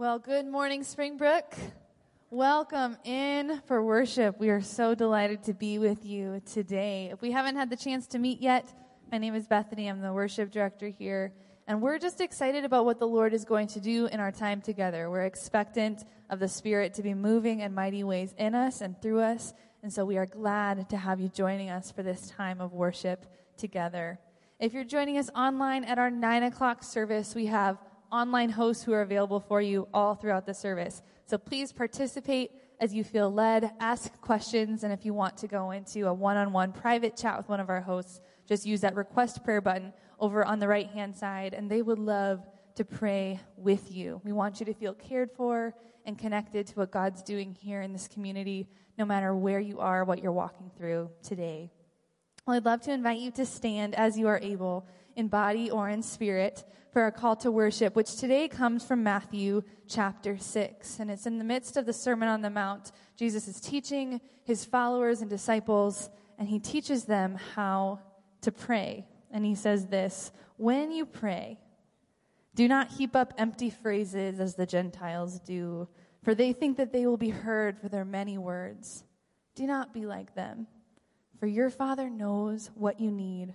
Well, good morning, Springbrook. Welcome in for worship. We are so delighted to be with you today. If we haven't had the chance to meet yet, my name is Bethany. I'm the worship director here. And we're just excited about what the Lord is going to do in our time together. We're expectant of the Spirit to be moving in mighty ways in us and through us. And so we are glad to have you joining us for this time of worship together. If you're joining us online at our nine o'clock service, we have online hosts who are available for you all throughout the service. So please participate as you feel led, ask questions, and if you want to go into a one on one private chat with one of our hosts, just use that request prayer button over on the right hand side, and they would love to pray with you. We want you to feel cared for and connected to what God's doing here in this community, no matter where you are, what you're walking through today. Well, I'd love to invite you to stand as you are able, in body or in spirit, for our call to worship, which today comes from Matthew chapter 6. And it's in the midst of the Sermon on the Mount. Jesus is teaching his followers and disciples, and he teaches them how to pray. And he says this When you pray, do not heap up empty phrases as the Gentiles do, for they think that they will be heard for their many words. Do not be like them, for your Father knows what you need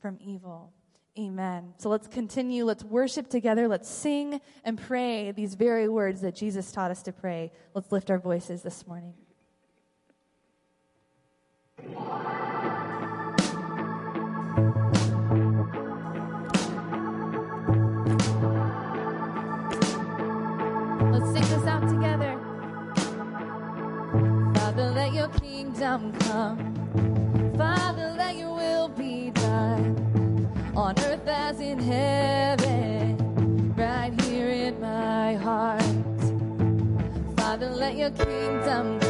from evil. Amen. So let's continue. Let's worship together. Let's sing and pray these very words that Jesus taught us to pray. Let's lift our voices this morning. Let's sing this out together. Father, let your kingdom come. Father, let your will be done on earth as in heaven, right here in my heart. Father, let your kingdom come.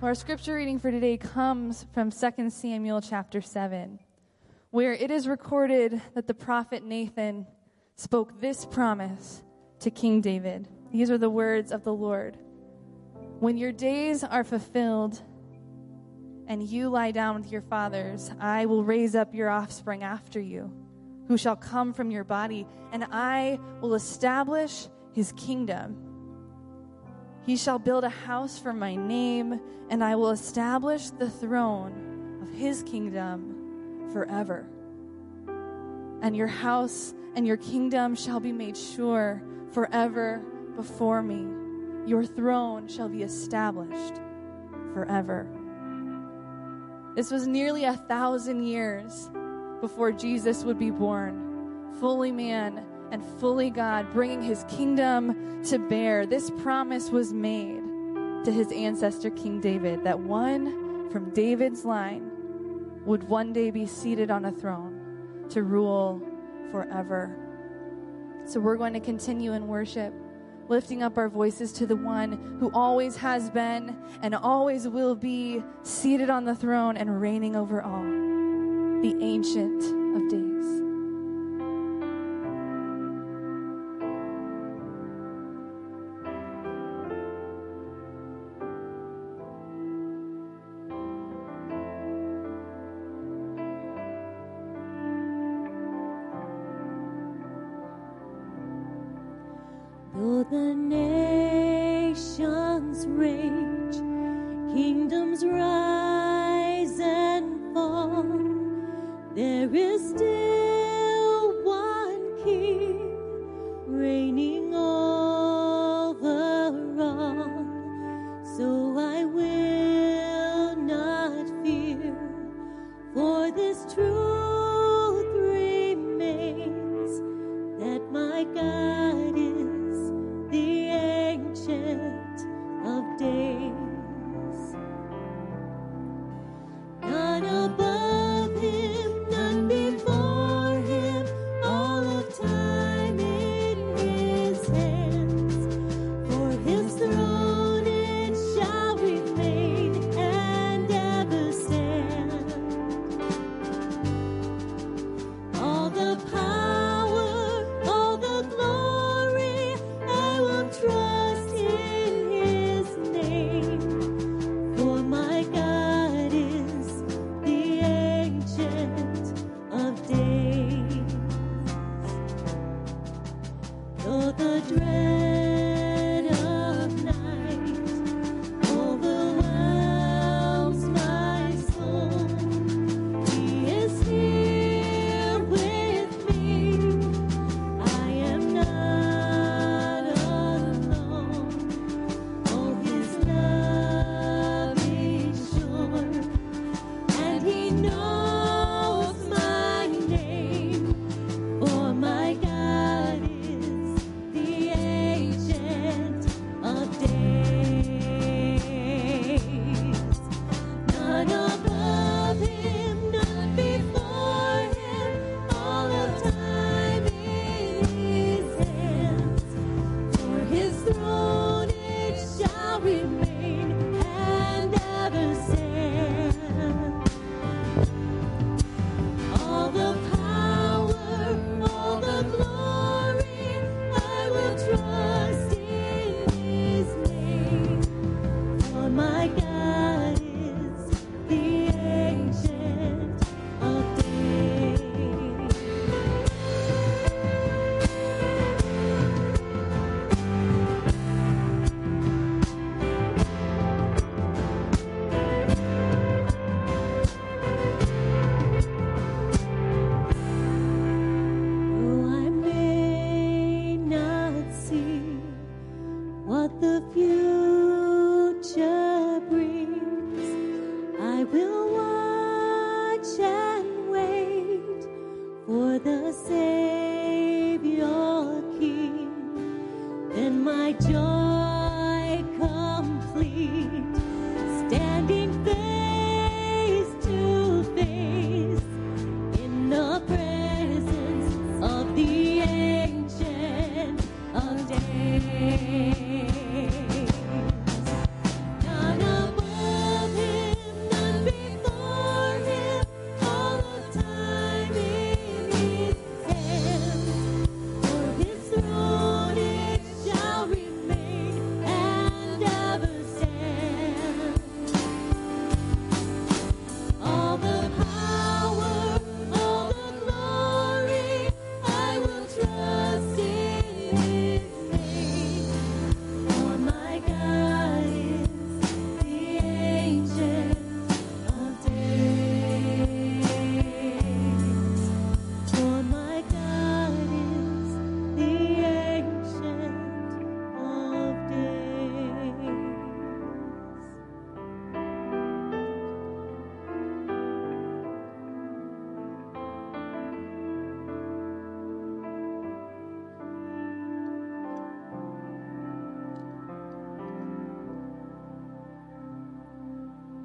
Our scripture reading for today comes from 2 Samuel chapter 7, where it is recorded that the prophet Nathan spoke this promise to King David. These are the words of the Lord. When your days are fulfilled and you lie down with your fathers, I will raise up your offspring after you, who shall come from your body, and I will establish his kingdom. He shall build a house for my name, and I will establish the throne of his kingdom forever. And your house and your kingdom shall be made sure forever before me. Your throne shall be established forever. This was nearly a thousand years before Jesus would be born, fully man and fully God, bringing his kingdom to bear. This promise was made to his ancestor, King David, that one from David's line would one day be seated on a throne to rule forever. So we're going to continue in worship, lifting up our voices to the one who always has been and always will be seated on the throne and reigning over all, the Ancient of Days.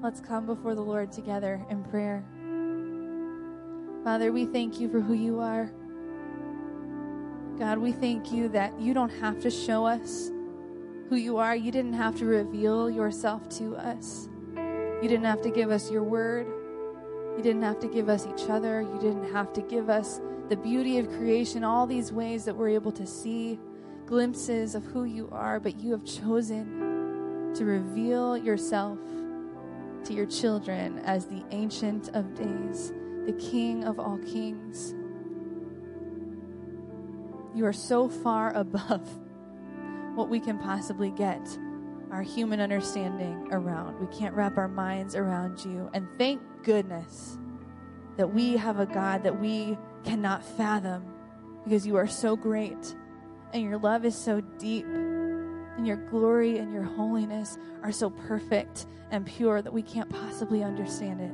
Let's come before the Lord together in prayer. Father, we thank you for who you are. God, we thank you that you don't have to show us who you are. You didn't have to reveal yourself to us. You didn't have to give us your word. You didn't have to give us each other. You didn't have to give us the beauty of creation, all these ways that we're able to see glimpses of who you are, but you have chosen to reveal yourself to your children as the Ancient of Days, the King of all kings. You are so far above what we can possibly get our human understanding around. We can't wrap our minds around you. And thank goodness that we have a God that we cannot fathom because you are so great and your love is so deep and your glory and your holiness are so perfect and pure that we can't possibly understand it.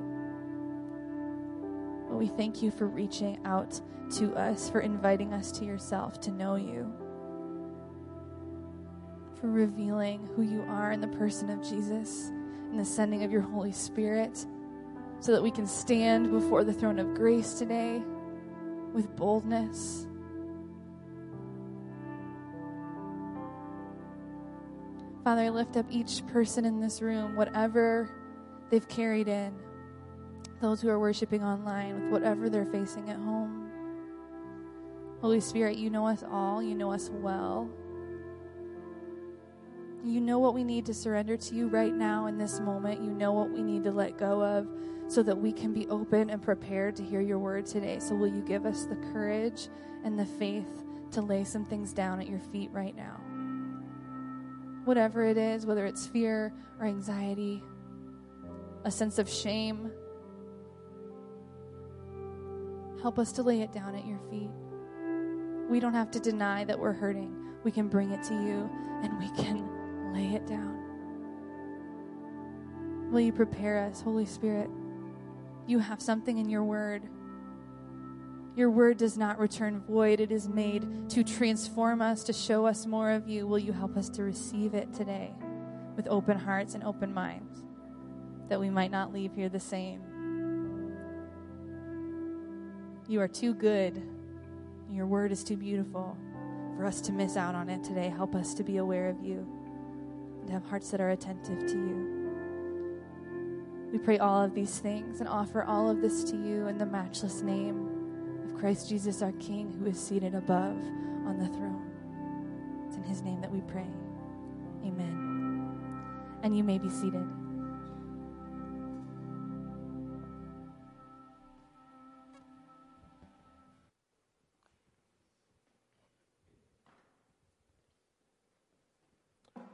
But we thank you for reaching out to us, for inviting us to yourself to know you, for revealing who you are in the person of Jesus and the sending of your Holy Spirit so that we can stand before the throne of grace today with boldness. Father, I lift up each person in this room, whatever they've carried in, those who are worshiping online, with whatever they're facing at home. Holy Spirit, you know us all, you know us well. You know what we need to surrender to you right now in this moment. You know what we need to let go of so that we can be open and prepared to hear your word today. So, will you give us the courage and the faith to lay some things down at your feet right now? Whatever it is, whether it's fear or anxiety, a sense of shame, help us to lay it down at your feet. We don't have to deny that we're hurting. We can bring it to you and we can lay it down. Will you prepare us, Holy Spirit? you have something in your word. Your word does not return void. It is made to transform us, to show us more of you. Will you help us to receive it today with open hearts and open minds, that we might not leave here the same? You are too good. Your word is too beautiful for us to miss out on it today. Help us to be aware of you and have hearts that are attentive to you. We pray all of these things and offer all of this to you in the matchless name Christ Jesus, our King, who is seated above on the throne. It's in his name that we pray. Amen. And you may be seated.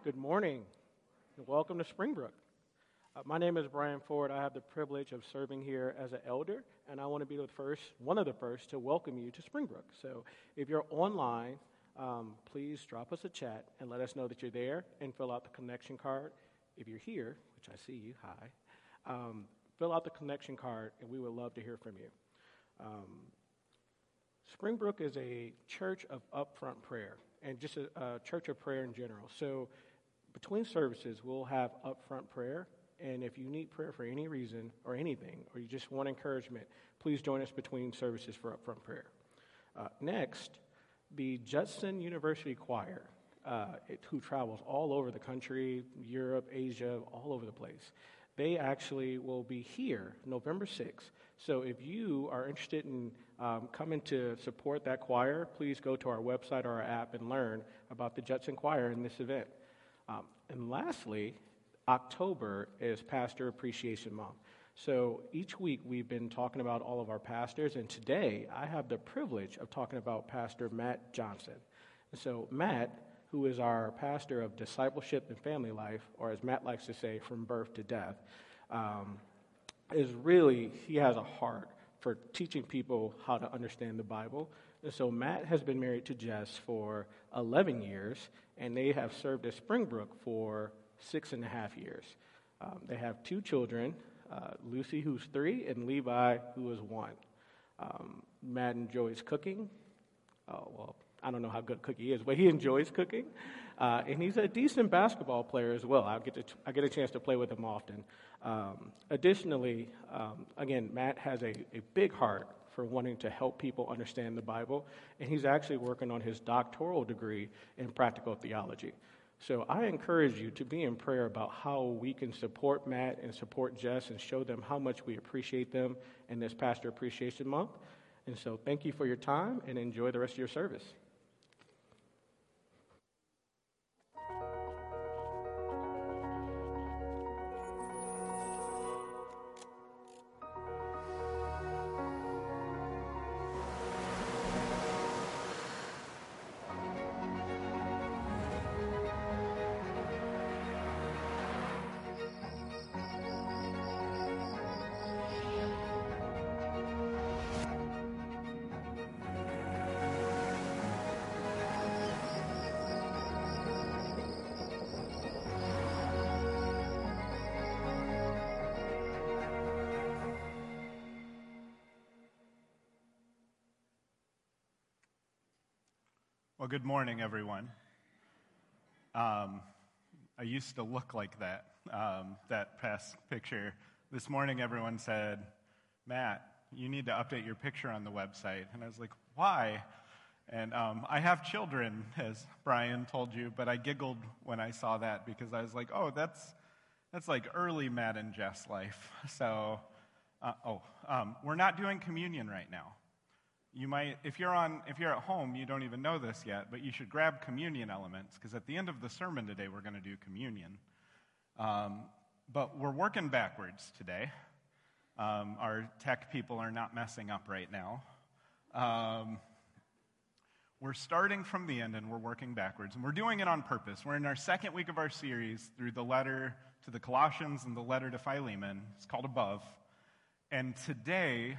Good morning and welcome to Springbrook. Uh, my name is Brian Ford. I have the privilege of serving here as an elder, and I want to be the first, one of the first, to welcome you to Springbrook. So if you're online, um, please drop us a chat and let us know that you're there and fill out the connection card. If you're here, which I see you, hi, um, fill out the connection card, and we would love to hear from you. Um, Springbrook is a church of upfront prayer and just a, a church of prayer in general. So between services, we'll have upfront prayer and if you need prayer for any reason or anything, or you just want encouragement, please join us between services for upfront prayer. Uh, next, the Judson University Choir, uh, it, who travels all over the country, Europe, Asia, all over the place. They actually will be here November 6th. So if you are interested in um, coming to support that choir, please go to our website or our app and learn about the Judson Choir in this event. Um, and lastly, October is Pastor Appreciation Month. So each week we've been talking about all of our pastors, and today I have the privilege of talking about Pastor Matt Johnson. And so, Matt, who is our pastor of discipleship and family life, or as Matt likes to say, from birth to death, um, is really, he has a heart for teaching people how to understand the Bible. And so, Matt has been married to Jess for 11 years, and they have served at Springbrook for six and a half years. Um, they have two children uh, Lucy, who's three, and Levi, who is one. Um, Matt enjoys cooking. Oh, well, I don't know how good Cookie is, but he enjoys cooking. Uh, and he's a decent basketball player as well. I get, to, I get a chance to play with him often. Um, additionally, um, again, Matt has a, a big heart for wanting to help people understand the Bible, and he's actually working on his doctoral degree in practical theology. So I encourage you to be in prayer about how we can support Matt and support Jess and show them how much we appreciate them in this Pastor Appreciation Month. And so thank you for your time and enjoy the rest of your service. Well, good morning, everyone. Um, I used to look like that, um, that past picture. This morning, everyone said, Matt, you need to update your picture on the website. And I was like, why? And um, I have children, as Brian told you, but I giggled when I saw that because I was like, oh, that's, that's like early Matt and Jess life. So, uh, oh, um, we're not doing communion right now you might if you're on if you're at home you don't even know this yet but you should grab communion elements because at the end of the sermon today we're going to do communion. Um, but we're working backwards today. Um, our tech people are not messing up right now. Um, we're starting from the end and we're working backwards and we're doing it on purpose. We're in our second week of our series through the letter to the colossians and the letter to philemon. It's called above. And today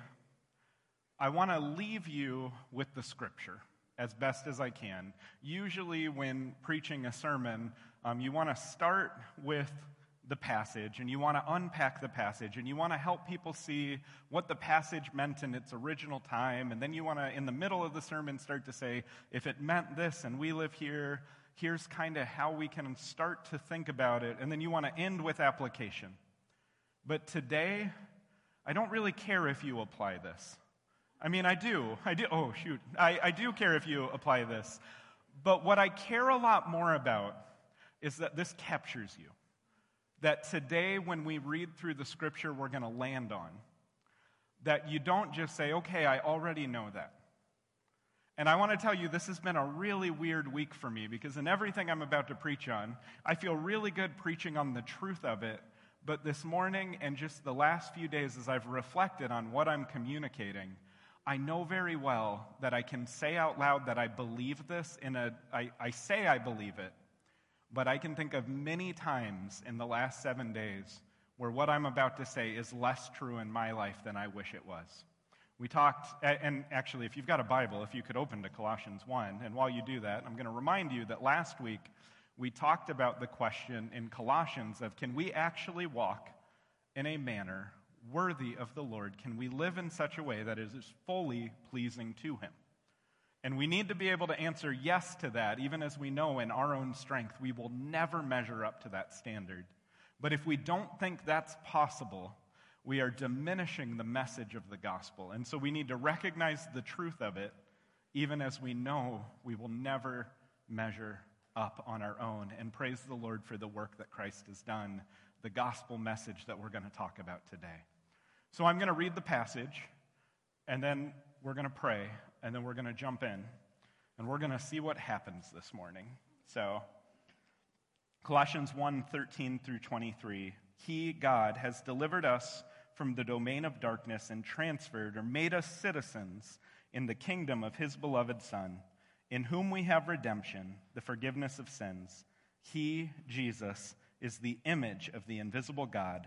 I want to leave you with the scripture as best as I can. Usually, when preaching a sermon, um, you want to start with the passage and you want to unpack the passage and you want to help people see what the passage meant in its original time. And then you want to, in the middle of the sermon, start to say, if it meant this and we live here, here's kind of how we can start to think about it. And then you want to end with application. But today, I don't really care if you apply this. I mean, I do. I do. Oh, shoot. I, I do care if you apply this. But what I care a lot more about is that this captures you. That today, when we read through the scripture we're going to land on, that you don't just say, okay, I already know that. And I want to tell you, this has been a really weird week for me because in everything I'm about to preach on, I feel really good preaching on the truth of it. But this morning and just the last few days, as I've reflected on what I'm communicating, I know very well that I can say out loud that I believe this in a, I, I say I believe it, but I can think of many times in the last seven days where what I'm about to say is less true in my life than I wish it was. We talked, and actually, if you've got a Bible, if you could open to Colossians 1, and while you do that, I'm going to remind you that last week we talked about the question in Colossians of can we actually walk in a manner worthy of the Lord can we live in such a way that is fully pleasing to Him? And we need to be able to answer yes to that, even as we know in our own strength we will never measure up to that standard. But if we don't think that's possible, we are diminishing the message of the gospel. And so we need to recognize the truth of it, even as we know we will never measure up on our own. And praise the Lord for the work that Christ has done, the gospel message that we're going to talk about today. So I'm going to read the passage, and then we're going to pray, and then we're going to jump in, and we're going to see what happens this morning. So, Colossians 1 13 through 23. He, God, has delivered us from the domain of darkness and transferred or made us citizens in the kingdom of his beloved Son, in whom we have redemption, the forgiveness of sins. He, Jesus, is the image of the invisible God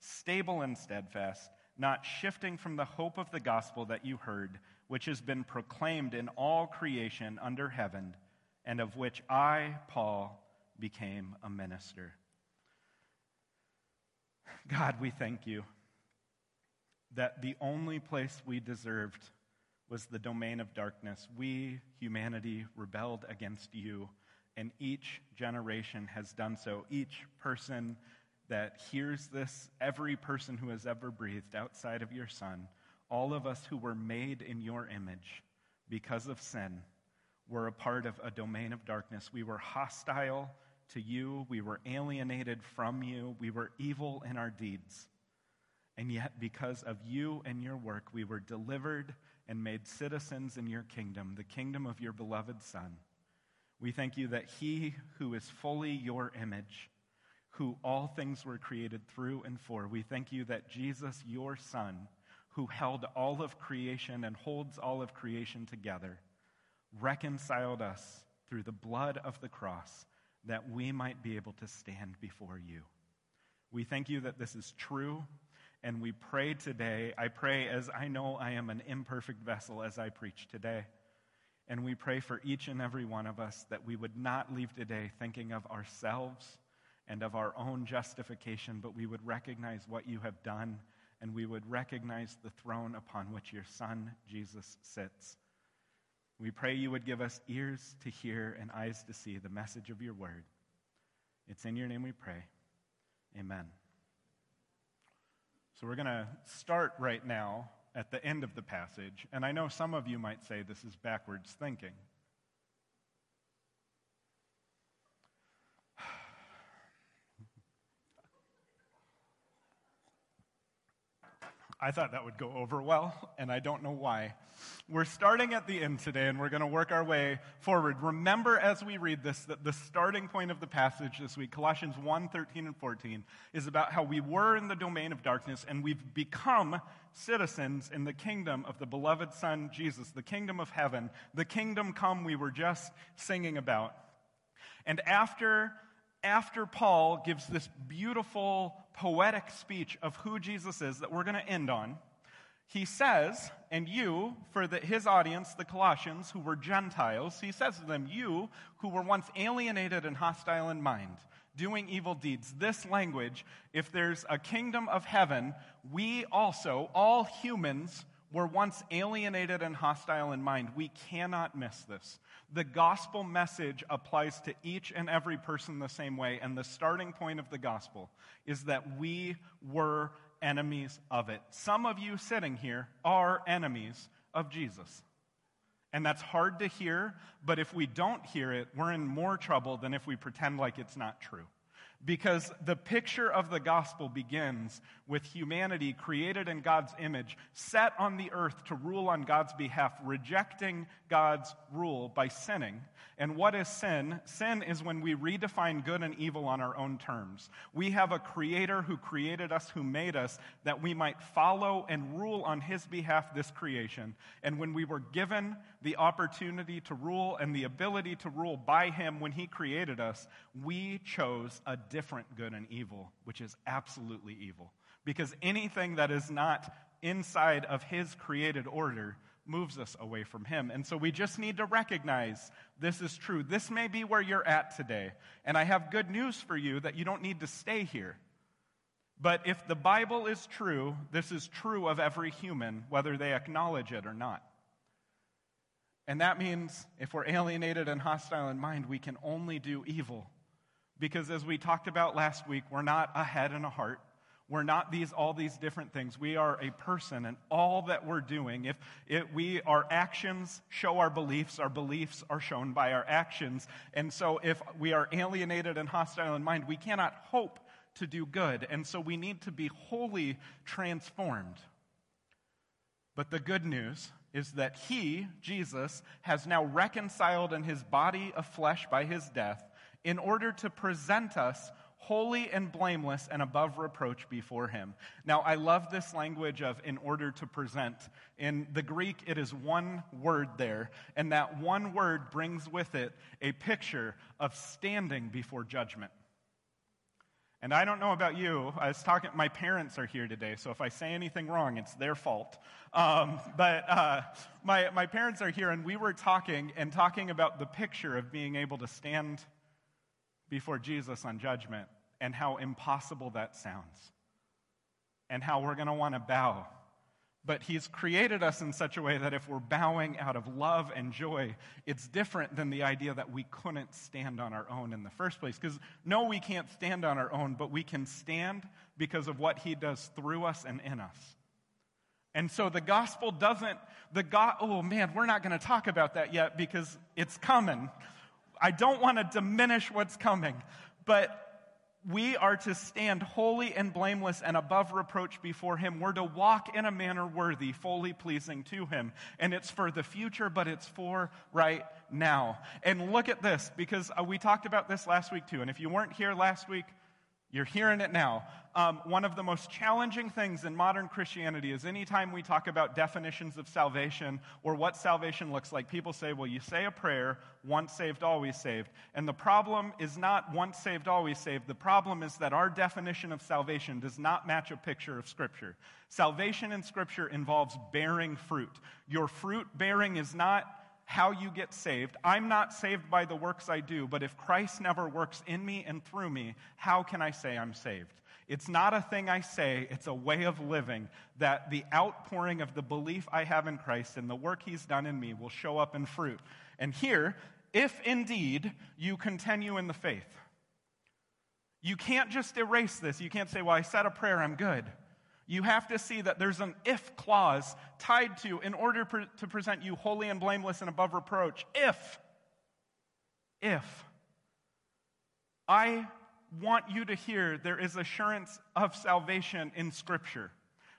stable and steadfast, not shifting from the hope of the gospel that you heard, which has been proclaimed in all creation under heaven, and of which I, Paul, became a minister. God, we thank you that the only place we deserved was the domain of darkness. We, humanity, rebelled against you, and each generation has done so. Each person that hears this, every person who has ever breathed outside of your Son, all of us who were made in your image because of sin, were a part of a domain of darkness. We were hostile to you, we were alienated from you, we were evil in our deeds. And yet, because of you and your work, we were delivered and made citizens in your kingdom, the kingdom of your beloved Son. We thank you that he who is fully your image, who all things were created through and for, we thank you that Jesus, your Son, who held all of creation and holds all of creation together, reconciled us through the blood of the cross that we might be able to stand before you. We thank you that this is true and we pray today. I pray as I know I am an imperfect vessel as I preach today. And we pray for each and every one of us that we would not leave today thinking of ourselves and of our own justification, but we would recognize what you have done and we would recognize the throne upon which your Son, Jesus, sits. We pray you would give us ears to hear and eyes to see the message of your word. It's in your name we pray. Amen. So we're going to start right now at the end of the passage. And I know some of you might say this is backwards thinking. I thought that would go over well, and I don't know why. We're starting at the end today, and we're going to work our way forward. Remember as we read this that the starting point of the passage this week, Colossians 1 13 and 14, is about how we were in the domain of darkness and we've become citizens in the kingdom of the beloved Son, Jesus, the kingdom of heaven, the kingdom come we were just singing about. And after after Paul gives this beautiful poetic speech of who Jesus is that we're going to end on, he says, and you, for the, his audience, the Colossians, who were Gentiles, he says to them, You who were once alienated and hostile in mind, doing evil deeds. This language, if there's a kingdom of heaven, we also, all humans, were once alienated and hostile in mind. We cannot miss this. The gospel message applies to each and every person the same way, and the starting point of the gospel is that we were enemies of it. Some of you sitting here are enemies of Jesus. And that's hard to hear, but if we don't hear it, we're in more trouble than if we pretend like it's not true. Because the picture of the gospel begins with humanity created in God's image, set on the earth to rule on God's behalf, rejecting God's rule by sinning. And what is sin? Sin is when we redefine good and evil on our own terms. We have a creator who created us, who made us, that we might follow and rule on his behalf this creation. And when we were given the opportunity to rule and the ability to rule by him when he created us, we chose a different good and evil, which is absolutely evil. Because anything that is not inside of his created order moves us away from Him. And so we just need to recognize this is true. This may be where you're at today. And I have good news for you that you don't need to stay here. But if the Bible is true, this is true of every human, whether they acknowledge it or not. And that means if we're alienated and hostile in mind, we can only do evil. Because as we talked about last week, we're not a head and a heart. We're not these all these different things. We are a person, and all that we're doing, if it, we our actions show our beliefs, our beliefs are shown by our actions. And so, if we are alienated and hostile in mind, we cannot hope to do good. And so, we need to be wholly transformed. But the good news is that He, Jesus, has now reconciled in His body of flesh by His death in order to present us holy and blameless and above reproach before him. Now, I love this language of in order to present. In the Greek, it is one word there, and that one word brings with it a picture of standing before judgment. And I don't know about you. I was talking, my parents are here today, so if I say anything wrong, it's their fault. Um, but uh, my, my parents are here, and we were talking and talking about the picture of being able to stand before Jesus on judgment and how impossible that sounds and how we're going to want to bow. But he's created us in such a way that if we're bowing out of love and joy, it's different than the idea that we couldn't stand on our own in the first place. Because no, we can't stand on our own, but we can stand because of what he does through us and in us. And so the gospel doesn't, the God, oh man, we're not going to talk about that yet because it's coming. I don't want to diminish what's coming, but we are to stand holy and blameless and above reproach before Him. We're to walk in a manner worthy, fully pleasing to Him. And it's for the future, but it's for right now. And look at this, because uh, we talked about this last week too. And if you weren't here last week, you're hearing it now. Um, one of the most challenging things in modern Christianity is anytime we talk about definitions of salvation or what salvation looks like, people say, well, you say a prayer, once saved, always saved. And the problem is not once saved, always saved. The problem is that our definition of salvation does not match a picture of Scripture. Salvation in Scripture involves bearing fruit. Your fruit bearing is not how you get saved. I'm not saved by the works I do, but if Christ never works in me and through me, how can I say I'm saved? It's not a thing I say, it's a way of living that the outpouring of the belief I have in Christ and the work he's done in me will show up in fruit. And here, if indeed you continue in the faith, you can't just erase this. You can't say, Well, I said a prayer, I'm good you have to see that there's an if clause tied to in order pre- to present you holy and blameless and above reproach. If, if. I want you to hear there is assurance of salvation in Scripture,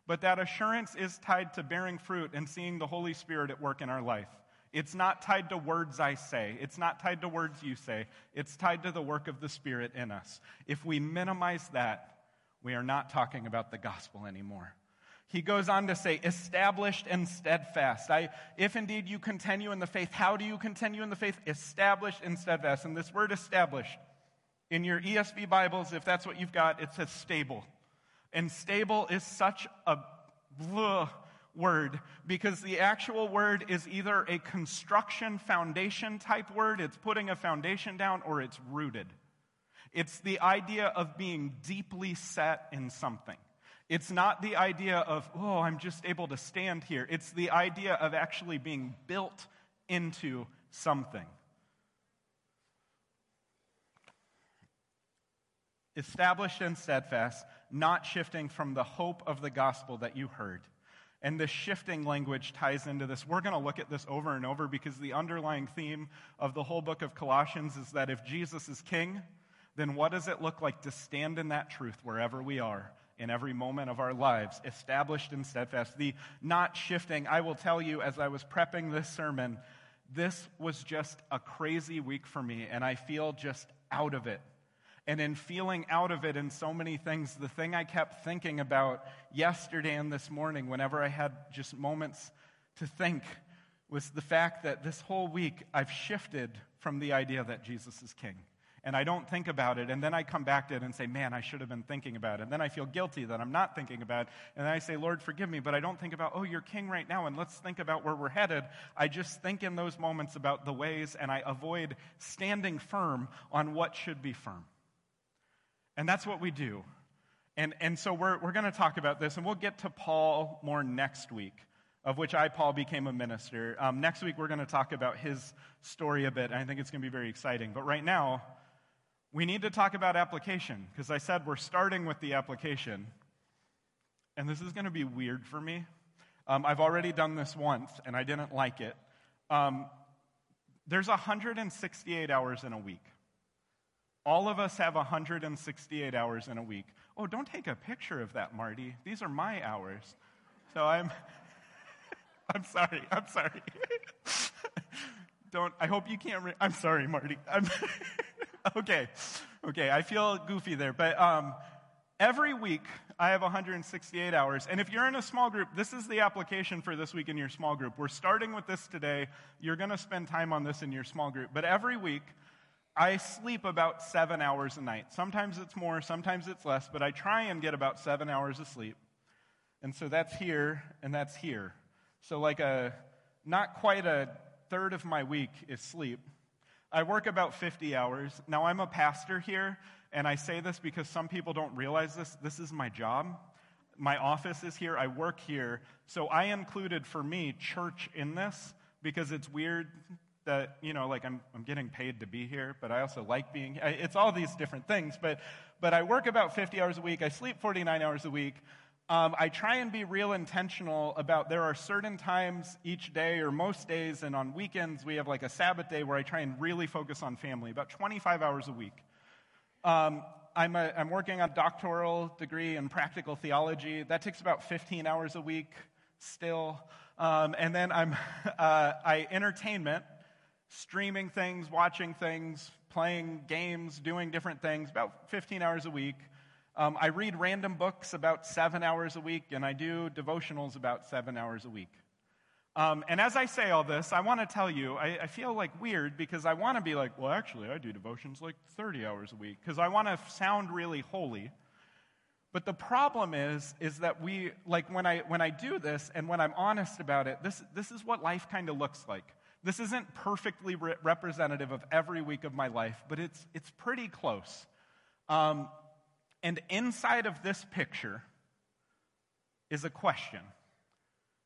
but that assurance is tied to bearing fruit and seeing the Holy Spirit at work in our life. It's not tied to words I say. It's not tied to words you say. It's tied to the work of the Spirit in us. If we minimize that, we are not talking about the gospel anymore. He goes on to say, established and steadfast. I, if indeed you continue in the faith, how do you continue in the faith? Established and steadfast. And this word established, in your ESV Bibles, if that's what you've got, it says stable. And stable is such a bleh word because the actual word is either a construction foundation type word, it's putting a foundation down, or it's rooted. It's the idea of being deeply set in something. It's not the idea of, oh, I'm just able to stand here. It's the idea of actually being built into something. Established and steadfast, not shifting from the hope of the gospel that you heard. And the shifting language ties into this. We're going to look at this over and over because the underlying theme of the whole book of Colossians is that if Jesus is king, then what does it look like to stand in that truth wherever we are? in every moment of our lives, established and steadfast. The not shifting, I will tell you as I was prepping this sermon, this was just a crazy week for me, and I feel just out of it. And in feeling out of it in so many things, the thing I kept thinking about yesterday and this morning, whenever I had just moments to think, was the fact that this whole week I've shifted from the idea that Jesus is king and I don't think about it, and then I come back to it and say, man, I should have been thinking about it. And then I feel guilty that I'm not thinking about it. And then I say, Lord, forgive me, but I don't think about, oh, you're king right now, and let's think about where we're headed. I just think in those moments about the ways, and I avoid standing firm on what should be firm. And that's what we do. And, and so we're, we're going to talk about this, and we'll get to Paul more next week of which I, Paul, became a minister. Um, next week, we're going to talk about his story a bit. I think it's going to be very exciting. But right now, we need to talk about application because I said we're starting with the application. and this is going to be weird for me. Um, I've already done this once, and I didn't like it. Um, there's 168 hours in a week. All of us have 168 hours in a week. Oh, don't take a picture of that, Marty. These are my hours. So I'm I'm sorry. I'm sorry. don't I hope you can't re- I'm sorry, Marty. I'm okay. Okay, I feel goofy there, but um, every week I have 168 hours. And if you're in a small group, this is the application for this week in your small group. We're starting with this today. You're going to spend time on this in your small group. But every week I sleep about seven hours a night. Sometimes it's more, sometimes it's less, but I try and get about seven hours of sleep. And so that's here and that's here. So, like a not quite a third of my week is sleep. I work about 50 hours. Now, I'm a pastor here, and I say this because some people don't realize this. This is my job. My office is here. I work here. So, I included for me church in this because it's weird that, you know, like I'm, I'm getting paid to be here, but I also like being It's all these different things. But, but I work about 50 hours a week. I sleep 49 hours a week. Um, I try and be real intentional about there are certain times each day or most days, and on weekends we have like a Sabbath day where I try and really focus on family, about 25 hours a week. Um, I'm, a, I'm working on a doctoral degree in practical theology. That takes about 15 hours a week still. Um, and then I'm, uh, I entertainment streaming things, watching things, playing games, doing different things, about 15 hours a week. Um, I read random books about seven hours a week, and I do devotionals about seven hours a week. Um, and as I say all this, I want to tell you, I, I feel like weird because I want to be like, well, actually, I do devotions like 30 hours a week because I want to sound really holy. But the problem is, is that we, like when I, when I do this and when I'm honest about it, this, this is what life kind of looks like. This isn't perfectly re- representative of every week of my life, but it's, it's pretty close. Um, and inside of this picture is a question.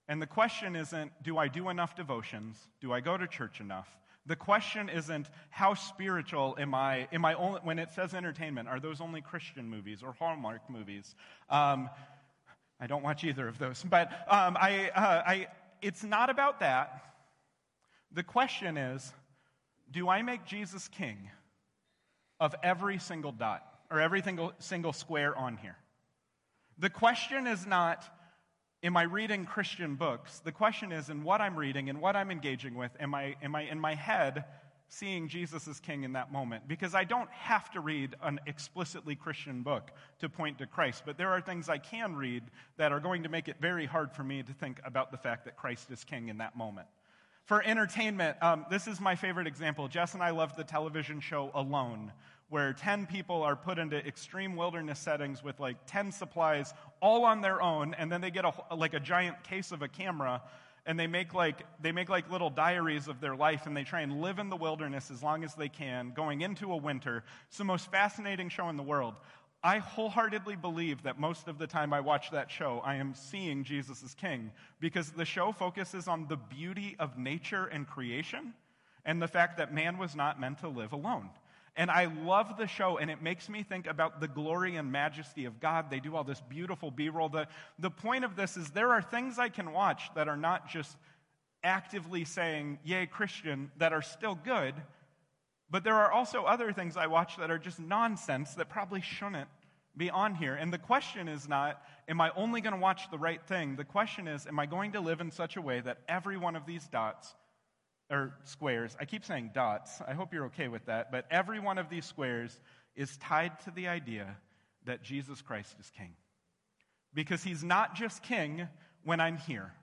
And the question isn't, do I do enough devotions? Do I go to church enough? The question isn't, how spiritual am I? Am I only, when it says entertainment, are those only Christian movies or Hallmark movies? Um, I don't watch either of those. But um, I, uh, I, it's not about that. The question is do I make Jesus king of every single dot or every single, single square on here? The question is not, am I reading Christian books? The question is, in what I'm reading and what I'm engaging with, am I, am I in my head seeing Jesus as king in that moment? Because I don't have to read an explicitly Christian book to point to Christ, but there are things I can read that are going to make it very hard for me to think about the fact that Christ is king in that moment. For entertainment, um, this is my favorite example. Jess and I love the television show Alone, where 10 people are put into extreme wilderness settings with like 10 supplies all on their own, and then they get a, like a giant case of a camera and they make like they make like little diaries of their life and they try and live in the wilderness as long as they can going into a winter it's the most fascinating show in the world I wholeheartedly believe that most of the time I watch that show, I am seeing Jesus as king because the show focuses on the beauty of nature and creation and the fact that man was not meant to live alone. And I love the show, and it makes me think about the glory and majesty of God. They do all this beautiful B roll. The, the point of this is there are things I can watch that are not just actively saying, Yay, Christian, that are still good, but there are also other things I watch that are just nonsense that probably shouldn't be on here. And the question is not, am I only going to watch the right thing? The question is, am I going to live in such a way that every one of these dots, or squares, I keep saying dots, I hope you're okay with that, but every one of these squares is tied to the idea that Jesus Christ is king. Because he's not just king when I'm here.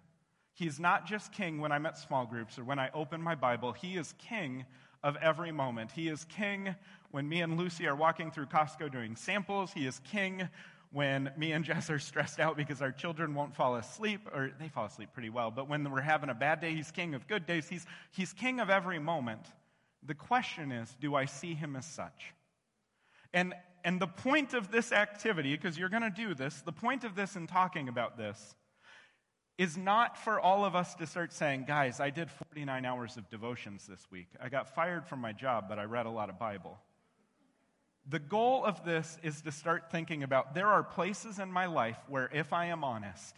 He's not just king when I'm at small groups or when I open my Bible. He is king of every moment. He is king when me and Lucy are walking through Costco doing samples. He is king when me and Jess are stressed out because our children won't fall asleep, or they fall asleep pretty well, but when we're having a bad day, he's king of good days. He's, he's king of every moment. The question is, do I see him as such? And, and the point of this activity, because you're going to do this, the point of this in talking about this is not for all of us to start saying, guys, I did 49 hours of devotions this week. I got fired from my job, but I read a lot of Bible. The goal of this is to start thinking about there are places in my life where, if I am honest,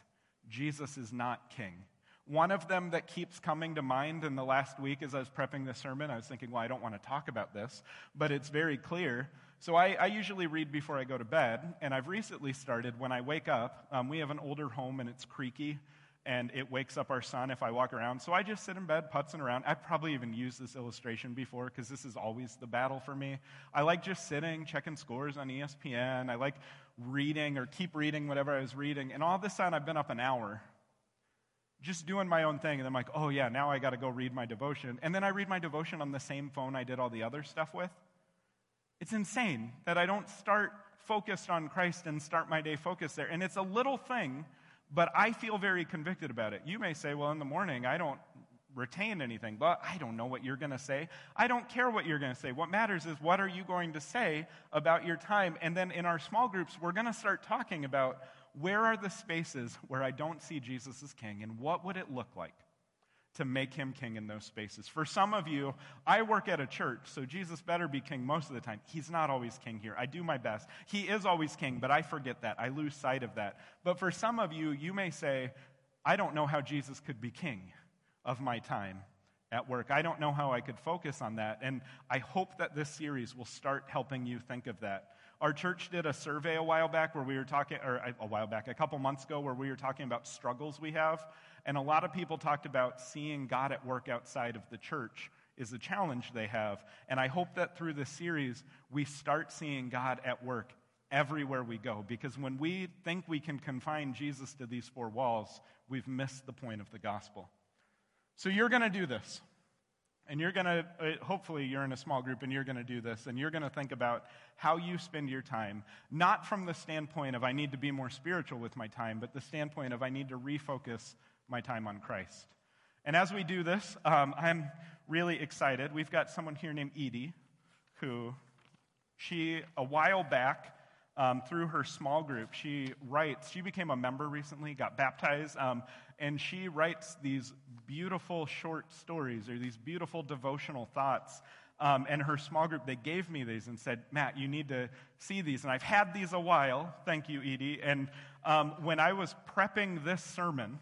Jesus is not king. One of them that keeps coming to mind in the last week as I was prepping this sermon, I was thinking, well, I don't want to talk about this, but it's very clear. So I, I usually read before I go to bed, and I've recently started when I wake up. Um, we have an older home and it's creaky, and it wakes up our son if I walk around. So I just sit in bed, putzing around. I've probably even used this illustration before because this is always the battle for me. I like just sitting, checking scores on ESPN. I like reading or keep reading whatever I was reading. And all of a sudden, I've been up an hour just doing my own thing. And I'm like, oh, yeah, now I got to go read my devotion. And then I read my devotion on the same phone I did all the other stuff with. It's insane that I don't start focused on Christ and start my day focused there. And it's a little thing, but I feel very convicted about it. You may say, well, in the morning, I don't retain anything, but I don't know what you're going to say. I don't care what you're going to say. What matters is what are you going to say about your time? And then in our small groups, we're going to start talking about where are the spaces where I don't see Jesus as king and what would it look like to make him king in those spaces? For some of you, I work at a church, so Jesus better be king most of the time. He's not always king here. I do my best. He is always king, but I forget that. I lose sight of that. But for some of you, you may say, I don't know how Jesus could be king of my time at work. I don't know how I could focus on that. And I hope that this series will start helping you think of that. Our church did a survey a while back where we were talking, or uh, a while back, a couple months ago, where we were talking about struggles we have. And a lot of people talked about seeing God at work outside of the church is a challenge they have. And I hope that through this series, we start seeing God at work everywhere we go. Because when we think we can confine Jesus to these four walls, we've missed the point of the gospel. So you're going to do this. And you're going to, uh, hopefully, you're in a small group and you're going to do this. And you're going to think about how you spend your time, not from the standpoint of I need to be more spiritual with my time, but the standpoint of I need to refocus my time on Christ. And as we do this, um, I'm really excited. We've got someone here named Edie, who she, a while back, um, through her small group, she writes, she became a member recently, got baptized, um, and she writes these beautiful short stories or these beautiful devotional thoughts. Um, and her small group, they gave me these and said, Matt, you need to see these. And I've had these a while. Thank you, Edie. And um, when I was prepping this sermon,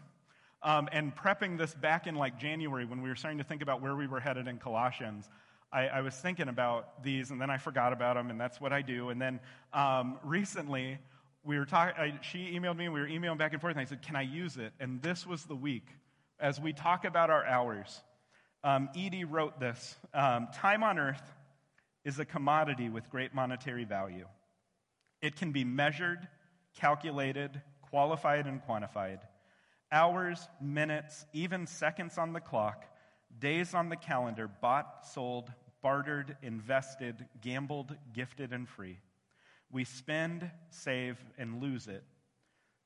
um, and prepping this back in like January when we were starting to think about where we were headed in Colossians, I, I was thinking about these and then I forgot about them, and that's what I do. And then um, recently, we were talking, she emailed me, and we were emailing back and forth, and I said, Can I use it? And this was the week as we talk about our hours, um, Edie wrote this um, Time on earth is a commodity with great monetary value. It can be measured, calculated, qualified, and quantified. Hours, minutes, even seconds on the clock, days on the calendar, bought, sold, bartered, invested, gambled, gifted, and free. We spend, save, and lose it.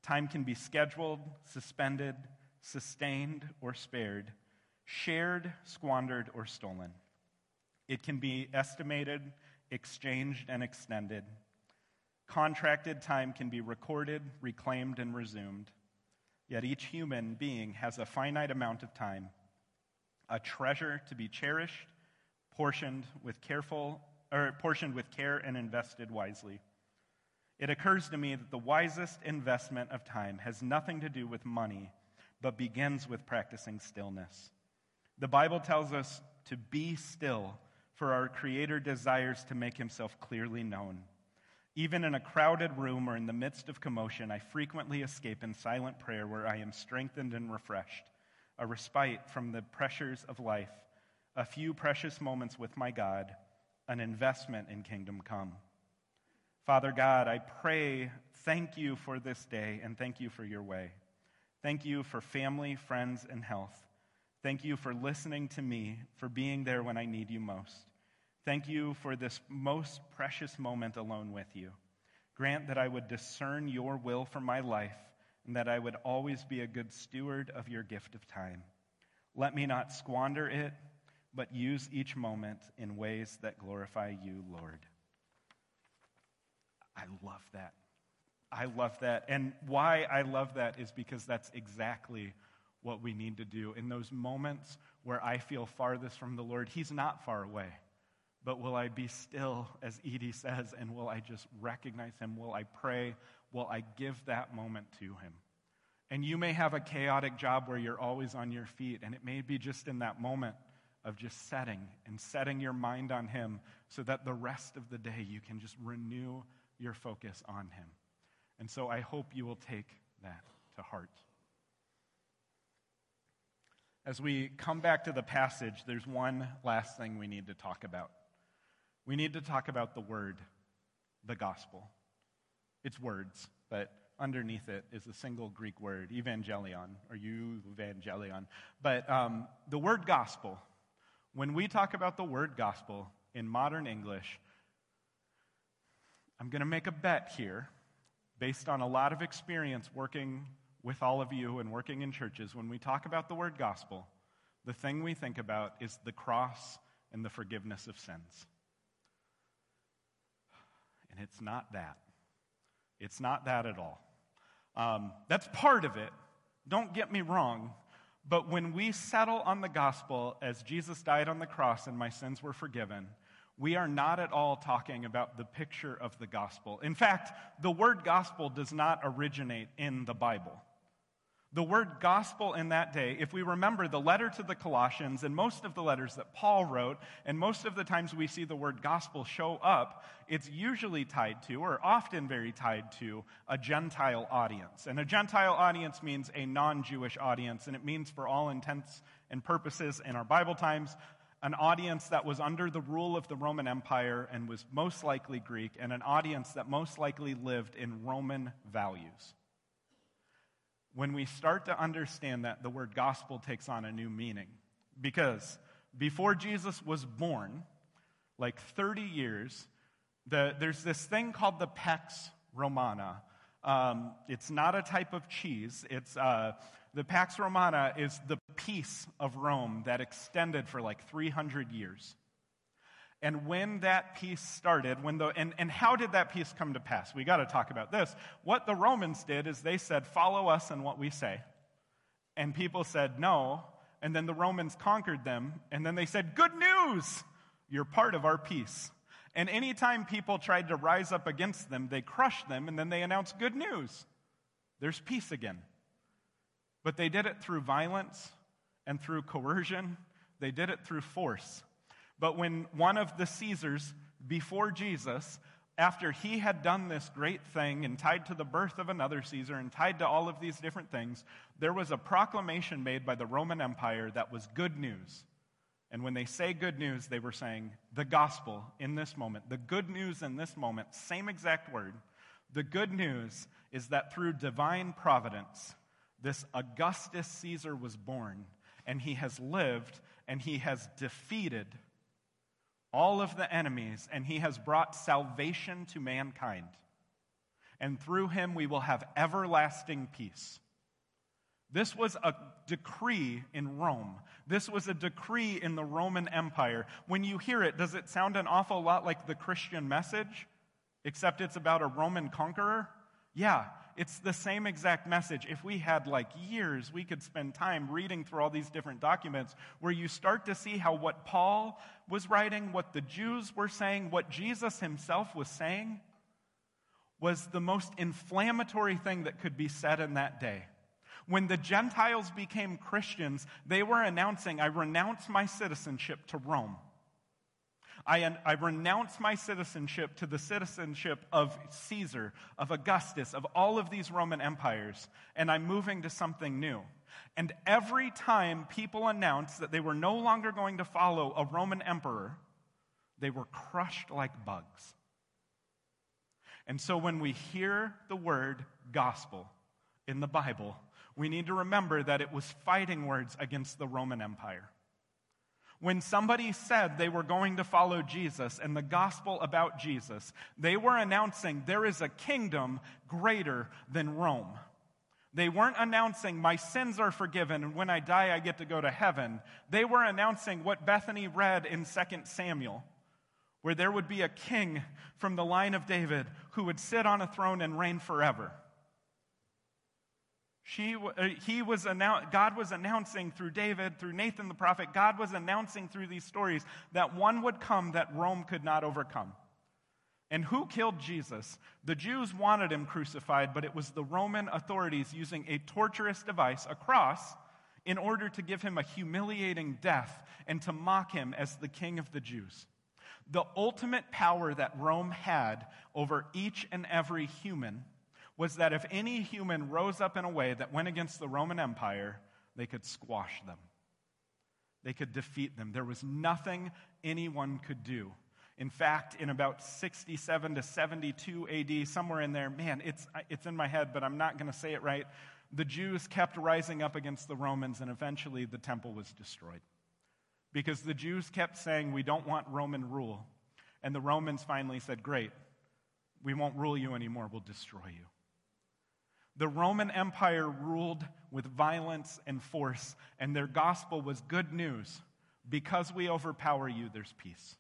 Time can be scheduled, suspended, sustained or spared, shared, squandered, or stolen. It can be estimated, exchanged, and extended. Contracted time can be recorded, reclaimed, and resumed. Yet each human being has a finite amount of time, a treasure to be cherished, portioned with careful or portioned with care and invested wisely. It occurs to me that the wisest investment of time has nothing to do with money but begins with practicing stillness. The Bible tells us to be still, for our Creator desires to make himself clearly known. Even in a crowded room or in the midst of commotion, I frequently escape in silent prayer where I am strengthened and refreshed, a respite from the pressures of life, a few precious moments with my God, an investment in kingdom come. Father God, I pray, thank you for this day and thank you for your way. Thank you for family, friends, and health. Thank you for listening to me, for being there when I need you most. Thank you for this most precious moment alone with you. Grant that I would discern your will for my life and that I would always be a good steward of your gift of time. Let me not squander it, but use each moment in ways that glorify you, Lord. I love that. I love that. And why I love that is because that's exactly what we need to do. In those moments where I feel farthest from the Lord, He's not far away, but will I be still, as Edie says, and will I just recognize Him? Will I pray? Will I give that moment to Him? And you may have a chaotic job where you're always on your feet, and it may be just in that moment of just setting and setting your mind on Him so that the rest of the day you can just renew your focus on Him. And so I hope you will take that to heart. As we come back to the passage, there's one last thing we need to talk about. We need to talk about the word, the gospel. It's words, but underneath it is a single Greek word, evangelion, or evangelion. But um, the word gospel, when we talk about the word gospel in modern English, I'm going to make a bet here based on a lot of experience working with all of you and working in churches. When we talk about the word gospel, the thing we think about is the cross and the forgiveness of sins. And it's not that. It's not that at all. Um, that's part of it. Don't get me wrong. But when we settle on the gospel as Jesus died on the cross and my sins were forgiven, we are not at all talking about the picture of the gospel. In fact, the word gospel does not originate in the Bible. The word gospel in that day, if we remember the letter to the Colossians and most of the letters that Paul wrote, and most of the times we see the word gospel show up, it's usually tied to, or often very tied to, a Gentile audience. And a Gentile audience means a non Jewish audience, and it means, for all intents and purposes in our Bible times, an audience that was under the rule of the Roman Empire and was most likely Greek, and an audience that most likely lived in Roman values when we start to understand that, the word gospel takes on a new meaning. Because before Jesus was born, like 30 years, the, there's this thing called the Pax Romana. Um, it's not a type of cheese. It's uh, the Pax Romana is the peace of Rome that extended for like 300 years. And when that peace started, when the, and, and how did that peace come to pass? We got to talk about this. What the Romans did is they said, Follow us and what we say. And people said, No. And then the Romans conquered them. And then they said, Good news! You're part of our peace. And anytime people tried to rise up against them, they crushed them and then they announced good news. There's peace again. But they did it through violence and through coercion, they did it through force. But when one of the Caesars before Jesus, after he had done this great thing and tied to the birth of another Caesar and tied to all of these different things, there was a proclamation made by the Roman Empire that was good news. And when they say good news, they were saying the gospel in this moment. The good news in this moment, same exact word. The good news is that through divine providence, this Augustus Caesar was born, and he has lived, and he has defeated all of the enemies, and he has brought salvation to mankind. And through him we will have everlasting peace. This was a decree in Rome. This was a decree in the Roman Empire. When you hear it, does it sound an awful lot like the Christian message, except it's about a Roman conqueror? Yeah, it's the same exact message. If we had like years, we could spend time reading through all these different documents where you start to see how what Paul was writing, what the Jews were saying, what Jesus himself was saying was the most inflammatory thing that could be said in that day. When the Gentiles became Christians, they were announcing, I renounce my citizenship to Rome. I, I renounce my citizenship to the citizenship of Caesar, of Augustus, of all of these Roman empires, and I'm moving to something new. And every time people announced that they were no longer going to follow a Roman emperor, they were crushed like bugs. And so when we hear the word gospel in the Bible, we need to remember that it was fighting words against the Roman Empire. When somebody said they were going to follow Jesus and the gospel about Jesus, they were announcing there is a kingdom greater than Rome. They weren't announcing my sins are forgiven and when I die I get to go to heaven. They were announcing what Bethany read in 2 Samuel, where there would be a king from the line of David who would sit on a throne and reign forever. She, uh, he was annou- God was announcing through David, through Nathan the prophet, God was announcing through these stories that one would come that Rome could not overcome. And who killed Jesus? The Jews wanted him crucified, but it was the Roman authorities using a torturous device, a cross, in order to give him a humiliating death and to mock him as the king of the Jews. The ultimate power that Rome had over each and every human was that if any human rose up in a way that went against the Roman Empire, they could squash them. They could defeat them. There was nothing anyone could do. In fact, in about 67 to 72 AD, somewhere in there, man, it's, it's in my head, but I'm not going to say it right. The Jews kept rising up against the Romans, and eventually the temple was destroyed. Because the Jews kept saying, We don't want Roman rule. And the Romans finally said, Great, we won't rule you anymore, we'll destroy you. The Roman Empire ruled with violence and force, and their gospel was good news. Because we overpower you, there's peace.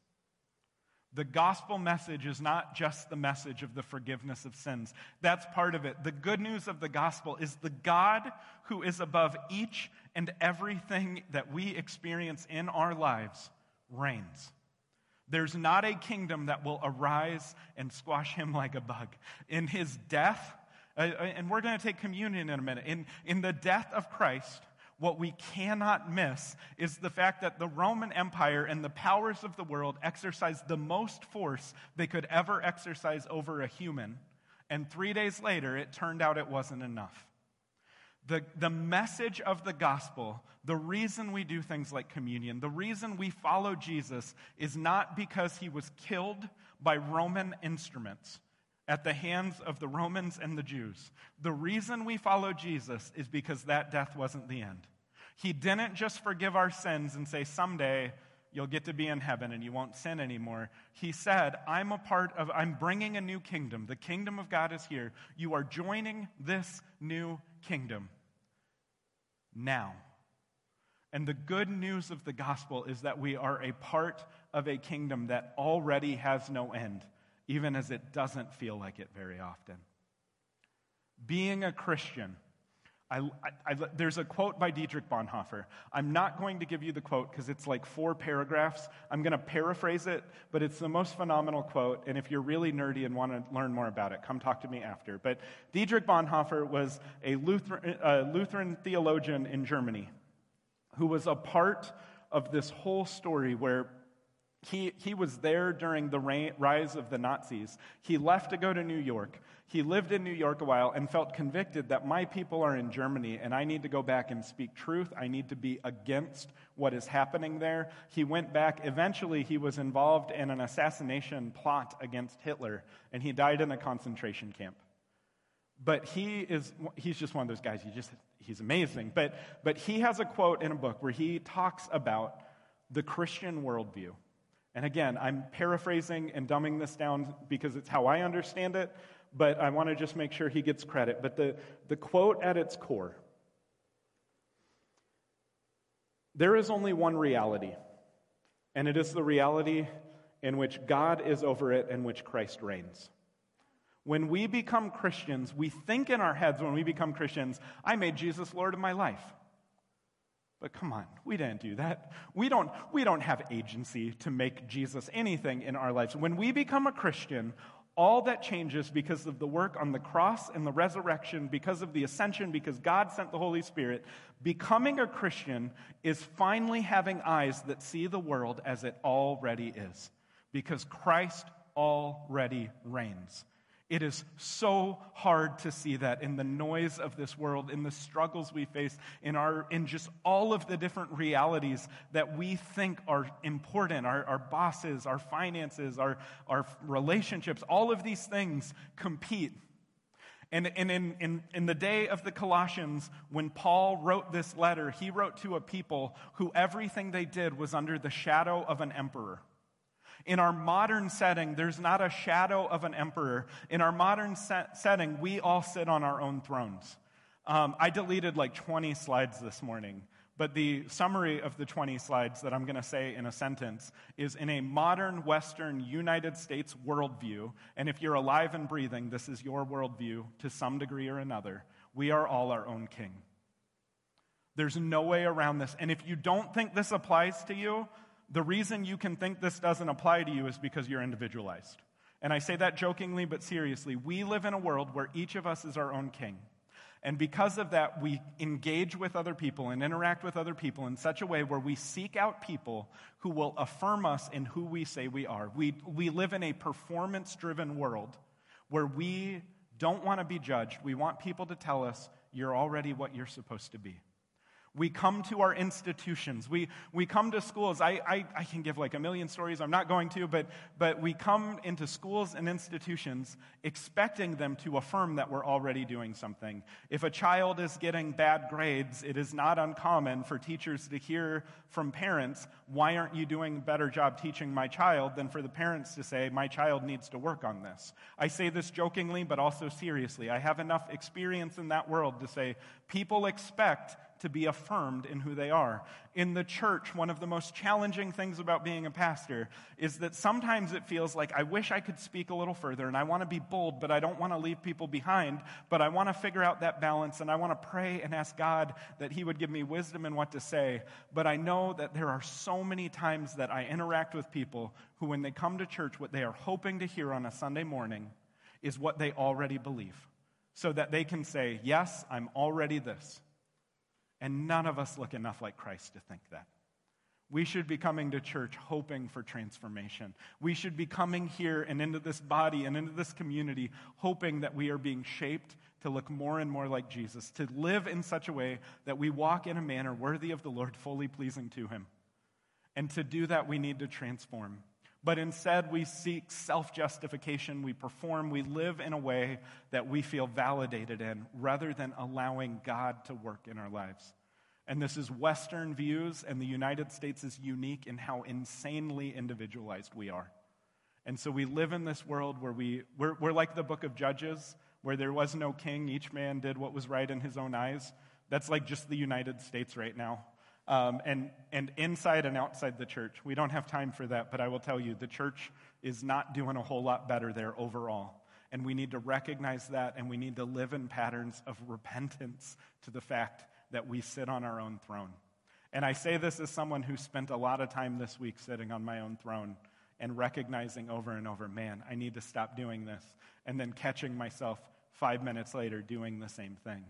The gospel message is not just the message of the forgiveness of sins. That's part of it. The good news of the gospel is the God who is above each and everything that we experience in our lives reigns. There's not a kingdom that will arise and squash him like a bug. In his death, uh, uh, and we're going to take communion in a minute. In, in the death of Christ, what we cannot miss is the fact that the Roman Empire and the powers of the world exercised the most force they could ever exercise over a human. And three days later, it turned out it wasn't enough. The, the message of the gospel, the reason we do things like communion, the reason we follow Jesus is not because he was killed by Roman instruments at the hands of the Romans and the Jews. The reason we follow Jesus is because that death wasn't the end. He didn't just forgive our sins and say, someday you'll get to be in heaven and you won't sin anymore. He said, I'm a part of, I'm bringing a new kingdom. The kingdom of God is here. You are joining this new kingdom now. And the good news of the gospel is that we are a part of a kingdom that already has no end even as it doesn't feel like it very often. Being a Christian, I, I, I, there's a quote by Dietrich Bonhoeffer. I'm not going to give you the quote because it's like four paragraphs. I'm going to paraphrase it, but it's the most phenomenal quote. And if you're really nerdy and want to learn more about it, come talk to me after. But Dietrich Bonhoeffer was a Lutheran, uh, Lutheran theologian in Germany who was a part of this whole story where he, he was there during the rise of the Nazis. He left to go to New York. He lived in New York a while and felt convicted that my people are in Germany and I need to go back and speak truth. I need to be against what is happening there. He went back. Eventually, he was involved in an assassination plot against Hitler and he died in a concentration camp. But he is, he's just one of those guys. He just, he's amazing. But, but he has a quote in a book where he talks about the Christian worldview. And again, I'm paraphrasing and dumbing this down because it's how I understand it, but I want to just make sure he gets credit. But the, the quote at its core there is only one reality, and it is the reality in which God is over it and which Christ reigns. When we become Christians, we think in our heads when we become Christians, I made Jesus Lord of my life. But come on, we didn't do that. We don't, we don't have agency to make Jesus anything in our lives. When we become a Christian, all that changes because of the work on the cross and the resurrection, because of the ascension, because God sent the Holy Spirit. Becoming a Christian is finally having eyes that see the world as it already is, because Christ already reigns. It is so hard to see that in the noise of this world, in the struggles we face, in, our, in just all of the different realities that we think are important our, our bosses, our finances, our, our relationships, all of these things compete. And, and in, in, in the day of the Colossians, when Paul wrote this letter, he wrote to a people who everything they did was under the shadow of an emperor. In our modern setting, there's not a shadow of an emperor. In our modern set- setting, we all sit on our own thrones. Um, I deleted like 20 slides this morning, but the summary of the 20 slides that I'm going to say in a sentence is in a modern Western United States worldview, and if you're alive and breathing, this is your worldview to some degree or another. We are all our own king. There's no way around this. And if you don't think this applies to you, the reason you can think this doesn't apply to you is because you're individualized. And I say that jokingly but seriously. We live in a world where each of us is our own king. And because of that, we engage with other people and interact with other people in such a way where we seek out people who will affirm us in who we say we are. We, we live in a performance driven world where we don't want to be judged. We want people to tell us, you're already what you're supposed to be. We come to our institutions. We, we come to schools. I, I, I, can give like a million stories. I'm not going to, but, but we come into schools and institutions expecting them to affirm that we're already doing something. If a child is getting bad grades, it is not uncommon for teachers to hear from parents, Why aren't you doing a better job teaching my child? than for the parents to say, My child needs to work on this. I say this jokingly, but also seriously. I have enough experience in that world to say, people expect to be affirmed in who they are. In the church, one of the most challenging things about being a pastor is that sometimes it feels like I wish I could speak a little further and I want to be bold, but I don't want to leave people behind. But I want to figure out that balance and I want to pray and ask God that He would give me wisdom in what to say. But I know that there are so many times that I interact with people who, when they come to church, what they are hoping to hear on a Sunday morning is what they already believe so that they can say, Yes, I'm already this. And none of us look enough like Christ to think that. We should be coming to church hoping for transformation. We should be coming here and into this body and into this community hoping that we are being shaped to look more and more like Jesus, to live in such a way that we walk in a manner worthy of the Lord, fully pleasing to Him. And to do that, we need to transform. But instead, we seek self justification. We perform. We live in a way that we feel validated in rather than allowing God to work in our lives. And this is Western views, and the United States is unique in how insanely individualized we are. And so we live in this world where we, we're, we're like the book of Judges, where there was no king, each man did what was right in his own eyes. That's like just the United States right now um, and, and inside and outside the church. We don't have time for that, but I will tell you the church is not doing a whole lot better there overall. And we need to recognize that, and we need to live in patterns of repentance to the fact that we sit on our own throne. And I say this as someone who spent a lot of time this week sitting on my own throne and recognizing over and over, man, I need to stop doing this. And then catching myself five minutes later doing the same thing.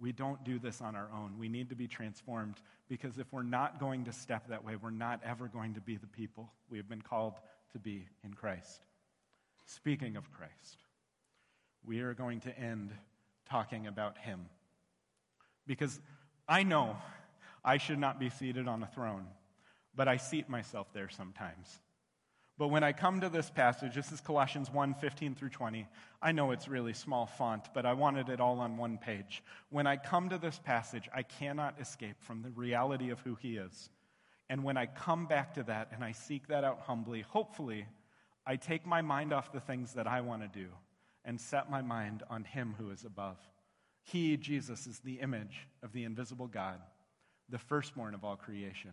We don't do this on our own. We need to be transformed because if we're not going to step that way, we're not ever going to be the people we have been called to be in Christ. Speaking of Christ, we are going to end talking about Him. Because I know I should not be seated on a throne, but I seat myself there sometimes. But when I come to this passage, this is Colossians 1 15 through 20. I know it's really small font, but I wanted it all on one page. When I come to this passage, I cannot escape from the reality of who He is. And when I come back to that and I seek that out humbly, hopefully, I take my mind off the things that I want to do and set my mind on Him who is above. He, Jesus, is the image of the invisible God, the firstborn of all creation.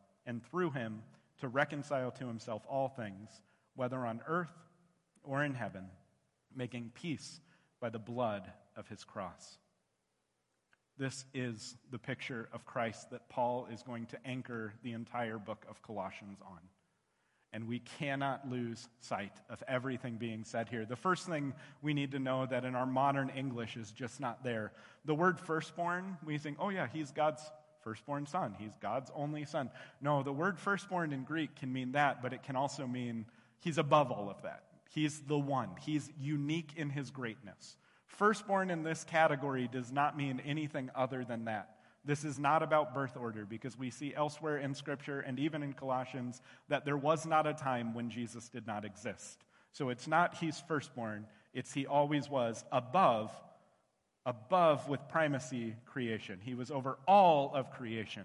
and through him to reconcile to himself all things, whether on earth or in heaven, making peace by the blood of his cross. This is the picture of Christ that Paul is going to anchor the entire book of Colossians on. And we cannot lose sight of everything being said here. The first thing we need to know that in our modern English is just not there. The word firstborn, we think, oh, yeah, he's God's firstborn son. He's God's only son. No, the word firstborn in Greek can mean that, but it can also mean he's above all of that. He's the one, he's unique in his greatness. Firstborn in this category does not mean anything other than that. This is not about birth order because we see elsewhere in Scripture and even in Colossians that there was not a time when Jesus did not exist. So it's not he's firstborn, it's he always was above above with primacy creation. He was over all of creation.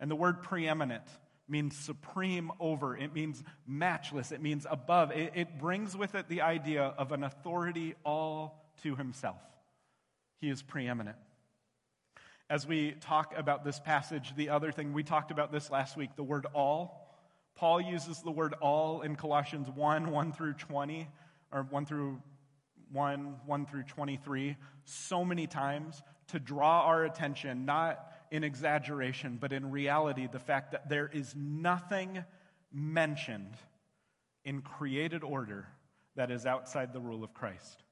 And the word preeminent means supreme over, it means matchless, it means above. It, it, brings with it the idea of an authority all to himself. He is preeminent. As we talk about this passage, the other thing, we talked about this last week, the word all. Paul uses the word all in Colossians 1 1 through 20, or 1 through 1 1 through 23, so many times to draw our attention, not in exaggeration, but in reality, the fact that there is nothing mentioned in created order that is outside the rule of Christ.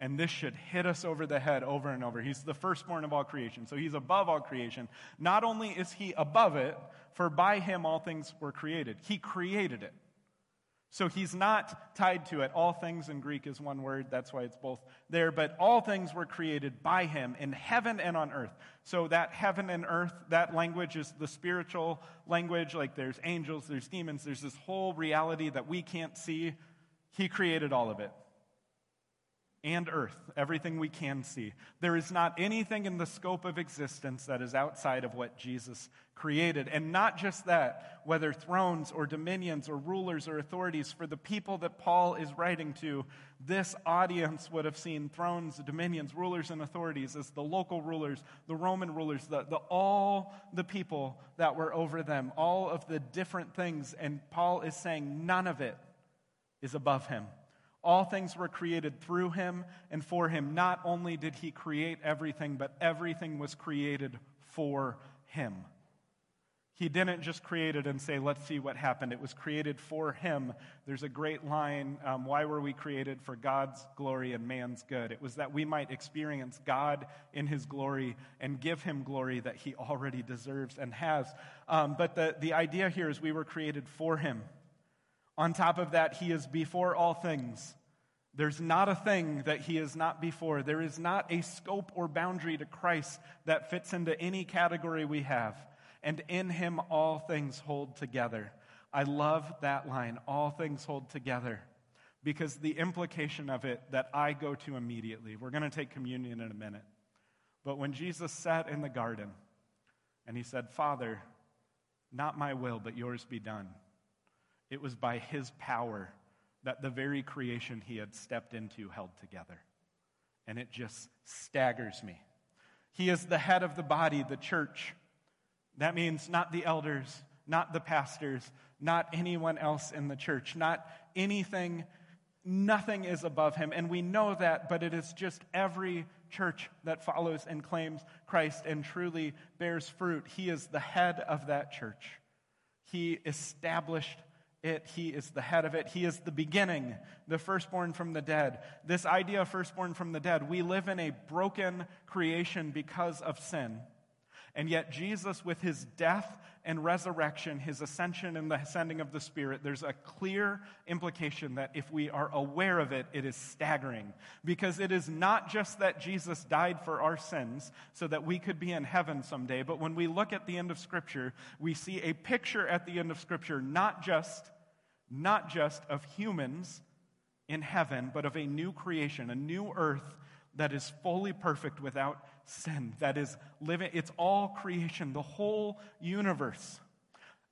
And this should hit us over the head over and over. He's the firstborn of all creation, so he's above all creation. Not only is he above it, for by him all things were created, he created it. So he's not tied to it. All things in Greek is one word, that's why it's both there. But all things were created by him in heaven and on earth. So that heaven and earth, that language is the spiritual language. Like there's angels, there's demons, there's this whole reality that we can't see. He created all of it and earth, everything we can see. There is not anything in the scope of existence that is outside of what Jesus created. And not just that, whether thrones or dominions or rulers or authorities, for the people that Paul is writing to, this audience would have seen thrones, dominions, rulers, and authorities as the local rulers, the Roman rulers, the, the, all the people that were over them, all of the different things. And Paul is saying none of it is above him. All things were created through him and for him. Not only did he create everything, but everything was created for him. He didn't just create it and say, let's see what happened. It was created for him. There's a great line um, why were we created? For God's glory and man's good. It was that we might experience God in his glory and give him glory that he already deserves and has. Um, but the, the idea here is we were created for him. On top of that, he is before all things. There's not a thing that he is not before. There is not a scope or boundary to Christ that fits into any category we have. And in him, all things hold together. I love that line all things hold together because the implication of it that I go to immediately, we're going to take communion in a minute. But when Jesus sat in the garden and he said, Father, not my will, but yours be done. It was by his power that the very creation he had stepped into held together. And it just staggers me. He is the head of the body, the church. That means not the elders, not the pastors, not anyone else in the church, not anything, nothing is above him. And we know that, but it is just every church that follows and claims Christ and truly bears fruit. He is the head of that church. He established it. He is the head of it. He is the beginning, the firstborn from the dead. This idea of firstborn from the dead, we live in a broken creation because of sin. And yet, Jesus, with his death and resurrection, his ascension and the ascending of the Spirit, there's a clear implication that if we are aware of it, it is staggering. Because it is not just that Jesus died for our sins so that we could be in heaven someday, but when we look at the end of Scripture, we see a picture at the end of Scripture, not just, not just of humans in heaven, but of a new creation, a new earth that is fully perfect without sin, that is living. It's all creation, the whole universe.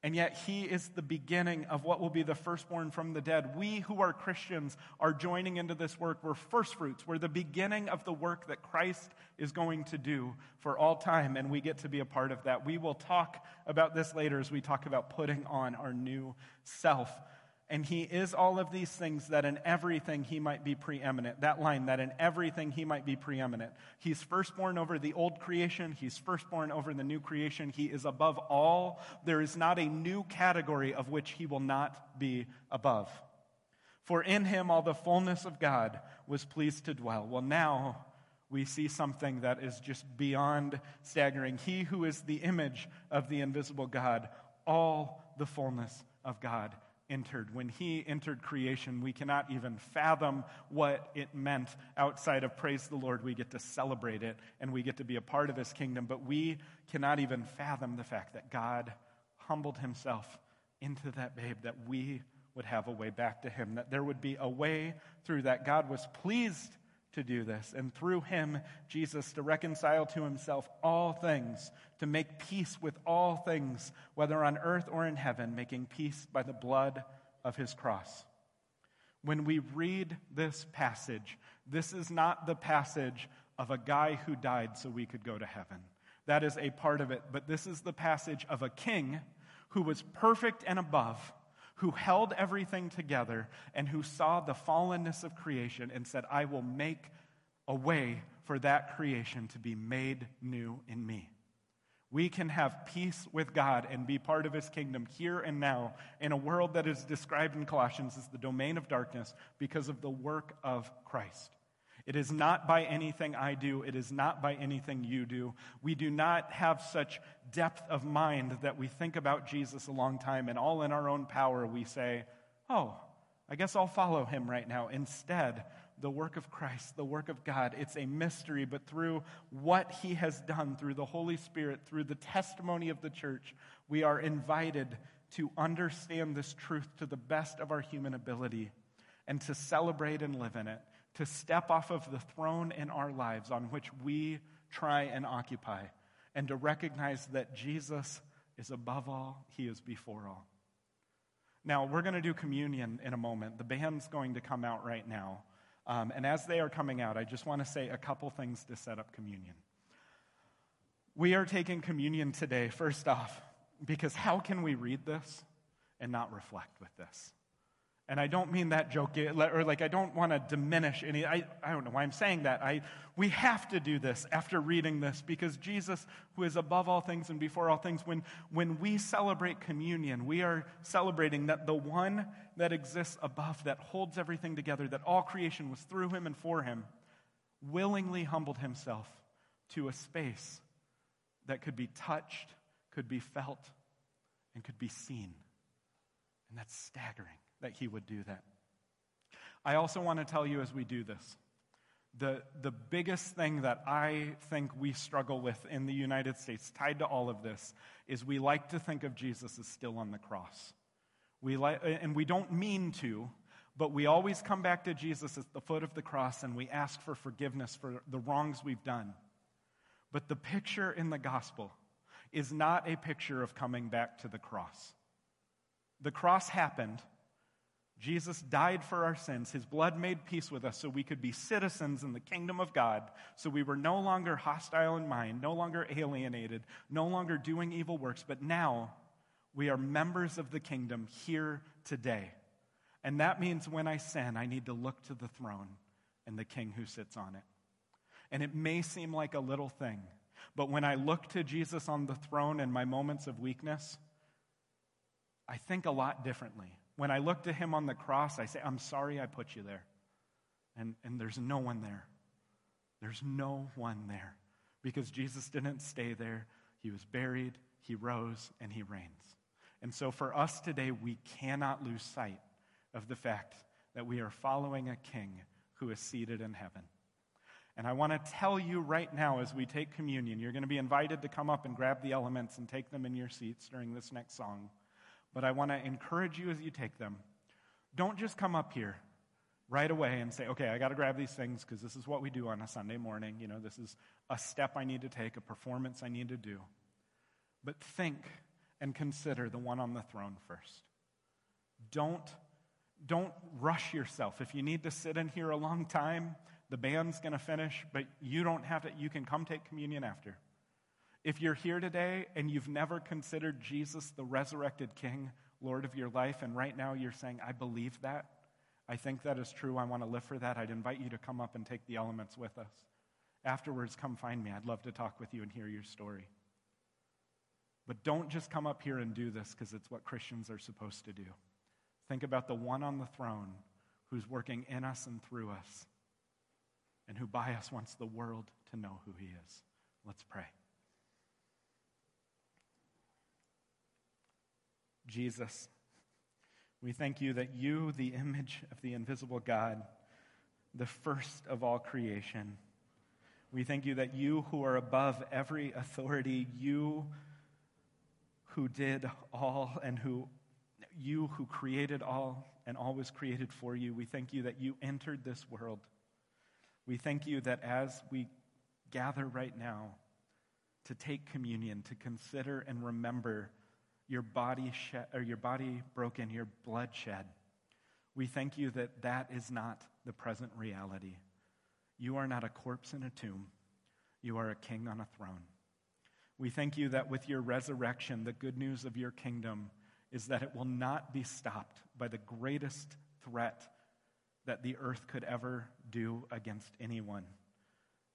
And yet, he is the beginning of what will be the firstborn from the dead. We who are Christians are joining into this work. We're firstfruits. We're the beginning of the work that Christ is going to do for all time, and we get to be a part of that. We will talk about this later as we talk about putting on our new self. And he is all of these things that in everything he might be preeminent. That line, that in everything he might be preeminent. He's firstborn over the old creation. He's firstborn over the new creation. He is above all. There is not a new category of which he will not be above. For in him all the fullness of God was pleased to dwell. Well, now we see something that is just beyond staggering. He who is the image of the invisible God, all the fullness of God entered. When he entered creation, we cannot even fathom what it meant outside of praise the Lord. We get to celebrate it and we get to be a part of his kingdom, but we cannot even fathom the fact that God humbled himself into that babe, that we would have a way back to him, that there would be a way through that God was pleased to do this, and through him, Jesus, to reconcile to himself all things, to make peace with all things, whether on earth or in heaven, making peace by the blood of his cross. When we read this passage, this is not the passage of a guy who died so we could go to heaven. That is a part of it, but this is the passage of a king who was perfect and above who held everything together and who saw the fallenness of creation and said, I will make a way for that creation to be made new in me. We can have peace with God and be part of his kingdom here and now in a world that is described in Colossians as the domain of darkness because of the work of Christ. It is not by anything I do. It is not by anything you do. We do not have such depth of mind that we think about Jesus a long time and all in our own power we say, oh, I guess I'll follow him right now. Instead, the work of Christ, the work of God, it's a mystery, but through what he has done, through the Holy Spirit, through the testimony of the church, we are invited to understand this truth to the best of our human ability and to celebrate and live in it to step off of the throne in our lives on which we try and occupy, and to recognize that Jesus is above all, He is before all. Now, we're going to do communion in a moment. The band's going to come out right now. Um, and as they are coming out, I just want to say a couple things to set up communion. We are taking communion today, first off, because how can we read this and not reflect with this? And I don't mean that joke, eh, or like I don't want to diminish any. I, I don't know why I'm saying that. I, we have to do this after reading this because Jesus, who is above all things and before all things, when, when we celebrate communion, we are celebrating that the one that exists above, that holds everything together, that all creation was through him and for him, willingly humbled himself to a space that could be touched, could be felt, and could be seen. And that's staggering that he would do that. I also want to tell you as we do this the, the biggest thing that I think we struggle with in the United States, tied to all of this, is we like to think of Jesus as still on the cross. We like, and we don't mean to, but we always come back to Jesus at the foot of the cross and we ask for forgiveness for the wrongs we've done. But the picture in the gospel is not a picture of coming back to the cross. The cross happened Jesus died for our sins. His blood made peace with us so we could be citizens in the kingdom of God. So we were no longer hostile in mind, no longer alienated, no longer doing evil works, but now we are members of the kingdom here today. And that means when I sin, I need to look to the throne and the king who sits on it. And it may seem like a little thing, but when I look to Jesus on the throne in my moments of weakness, I think a lot differently. When I look to him on the cross, I say, I'm sorry I put you there. And, and there's no one there. There's no one there. Because Jesus didn't stay there. He was buried, he rose, and he reigns. And so for us today, we cannot lose sight of the fact that we are following a king who is seated in heaven. And I want to tell you right now as we take communion, you're going to be invited to come up and grab the elements and take them in your seats during this next song. But I want to encourage you as you take them. Don't just come up here right away and say, okay, I got to grab these things because this is what we do on a Sunday morning. You know, this is a step I need to take, a performance I need to do. But think and consider the one on the throne first. Don't, don't rush yourself. If you need to sit in here a long time, the band's going to finish, but you don't have to. You can come take communion after. If you're here today and you've never considered Jesus the resurrected King, Lord of your life, and right now you're saying, I believe that, I think that is true, I want to live for that, I'd invite you to come up and take the elements with us. Afterwards, come find me. I'd love to talk with you and hear your story. But don't just come up here and do this because it's what Christians are supposed to do. Think about the one on the throne who's working in us and through us, and who by us wants the world to know who he is. Let's pray. Jesus, we thank you that you, the image of the invisible God, the first of all creation, we thank you that you, who are above every authority, you who did all and who you who created all and all was created for you, we thank you that you entered this world. We thank you that as we gather right now to take communion, to consider and remember your body shed, or your body broken, your blood shed, we thank you that that is not the present reality. You are not a corpse in a tomb. You are a king on a throne. We thank you that with your resurrection, the good news of your kingdom is that it will not be stopped by the greatest threat that the earth could ever do against anyone.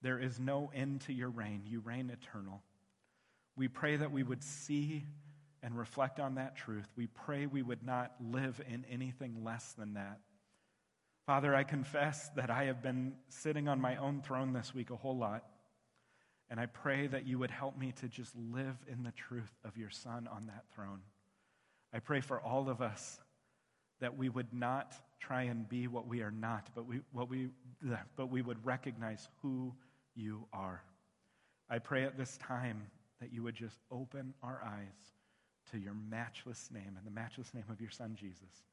There is no end to your reign. You reign eternal. We pray that we would see and reflect on that truth. We pray we would not live in anything less than that. Father, I confess that I have been sitting on my own throne this week a whole lot. And I pray that you would help me to just live in the truth of your Son on that throne. I pray for all of us that we would not try and be what we are not, but we, what we, but we would recognize who you are. I pray at this time that you would just open our eyes to your matchless name and the matchless name of your Son, Jesus.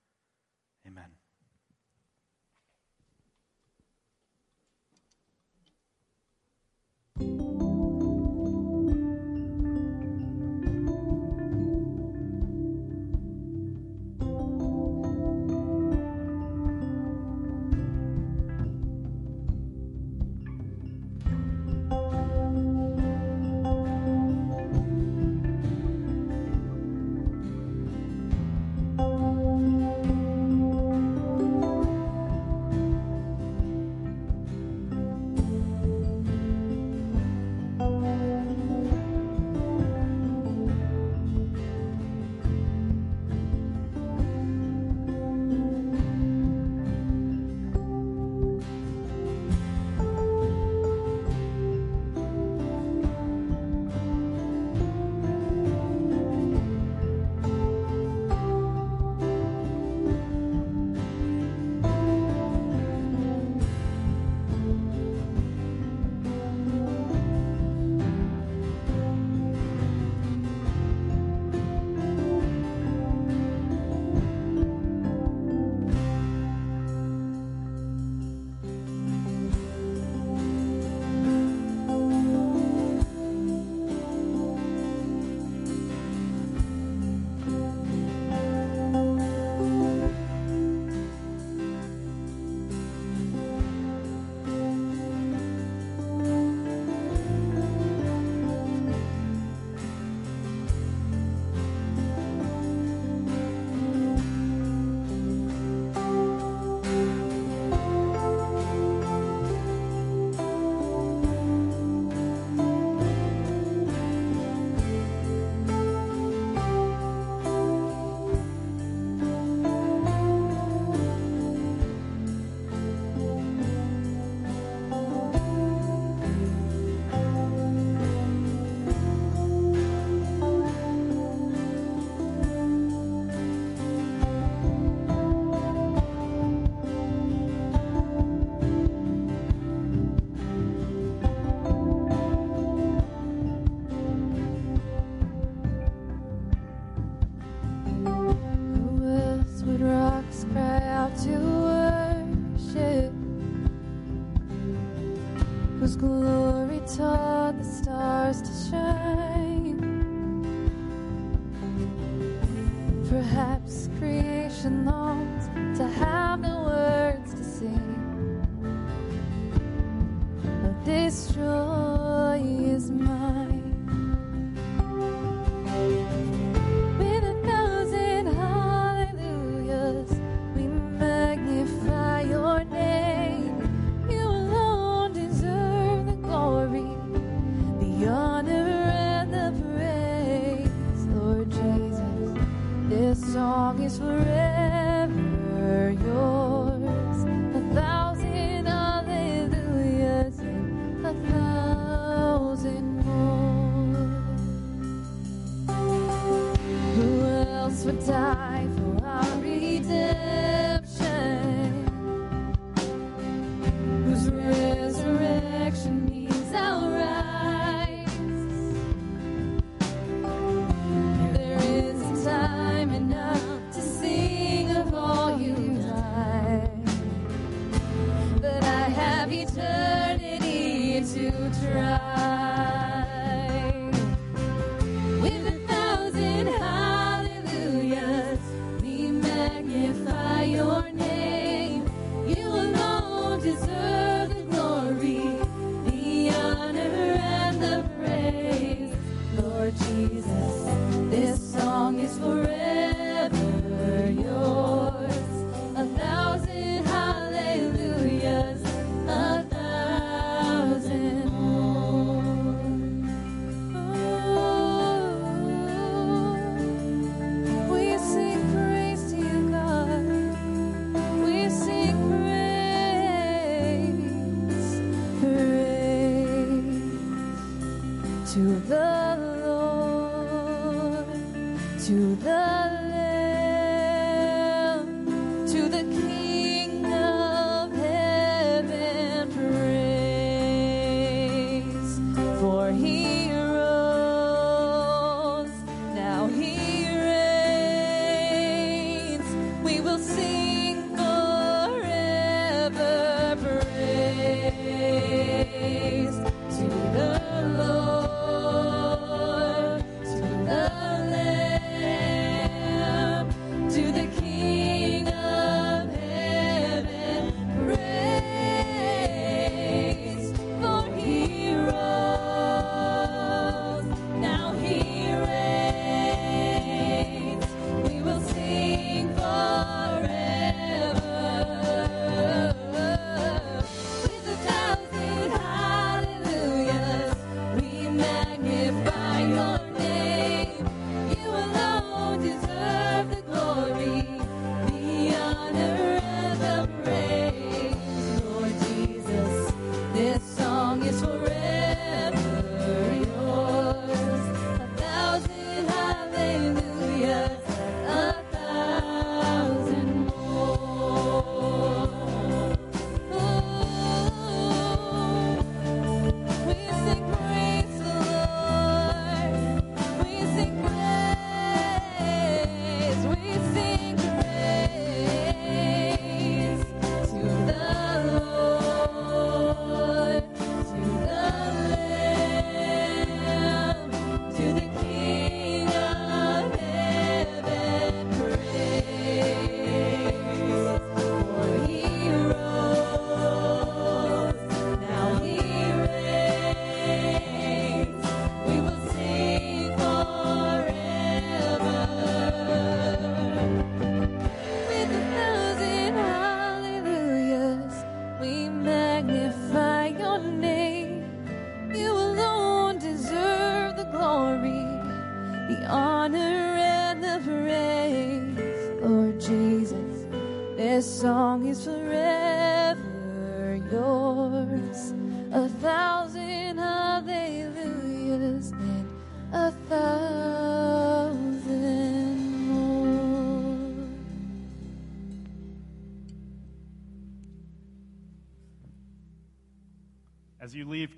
Amen.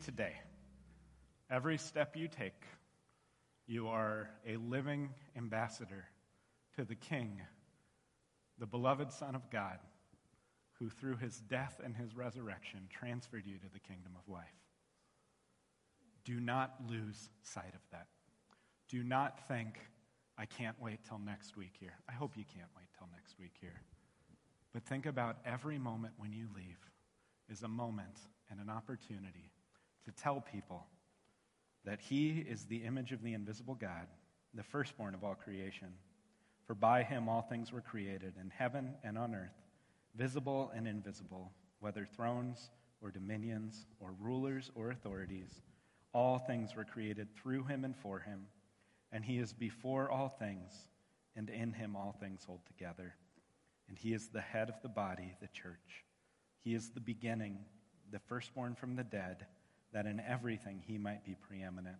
Today, every step you take, you are a living ambassador to the King, the beloved Son of God, who through his death and his resurrection transferred you to the kingdom of life. Do not lose sight of that. Do not think, I can't wait till next week here. I hope you can't wait till next week here. But think about every moment when you leave is a moment and an opportunity to tell people that He is the image of the invisible God, the firstborn of all creation. For by Him all things were created, in heaven and on earth, visible and invisible, whether thrones or dominions or rulers or authorities. All things were created through Him and for Him, and He is before all things, and in Him all things hold together. And He is the head of the body, the church. He is the beginning, the firstborn from the dead, that in everything he might be preeminent.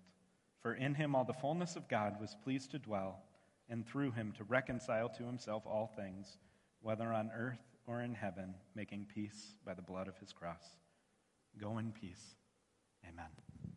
For in him all the fullness of God was pleased to dwell, and through him to reconcile to himself all things, whether on earth or in heaven, making peace by the blood of his cross. Go in peace. Amen.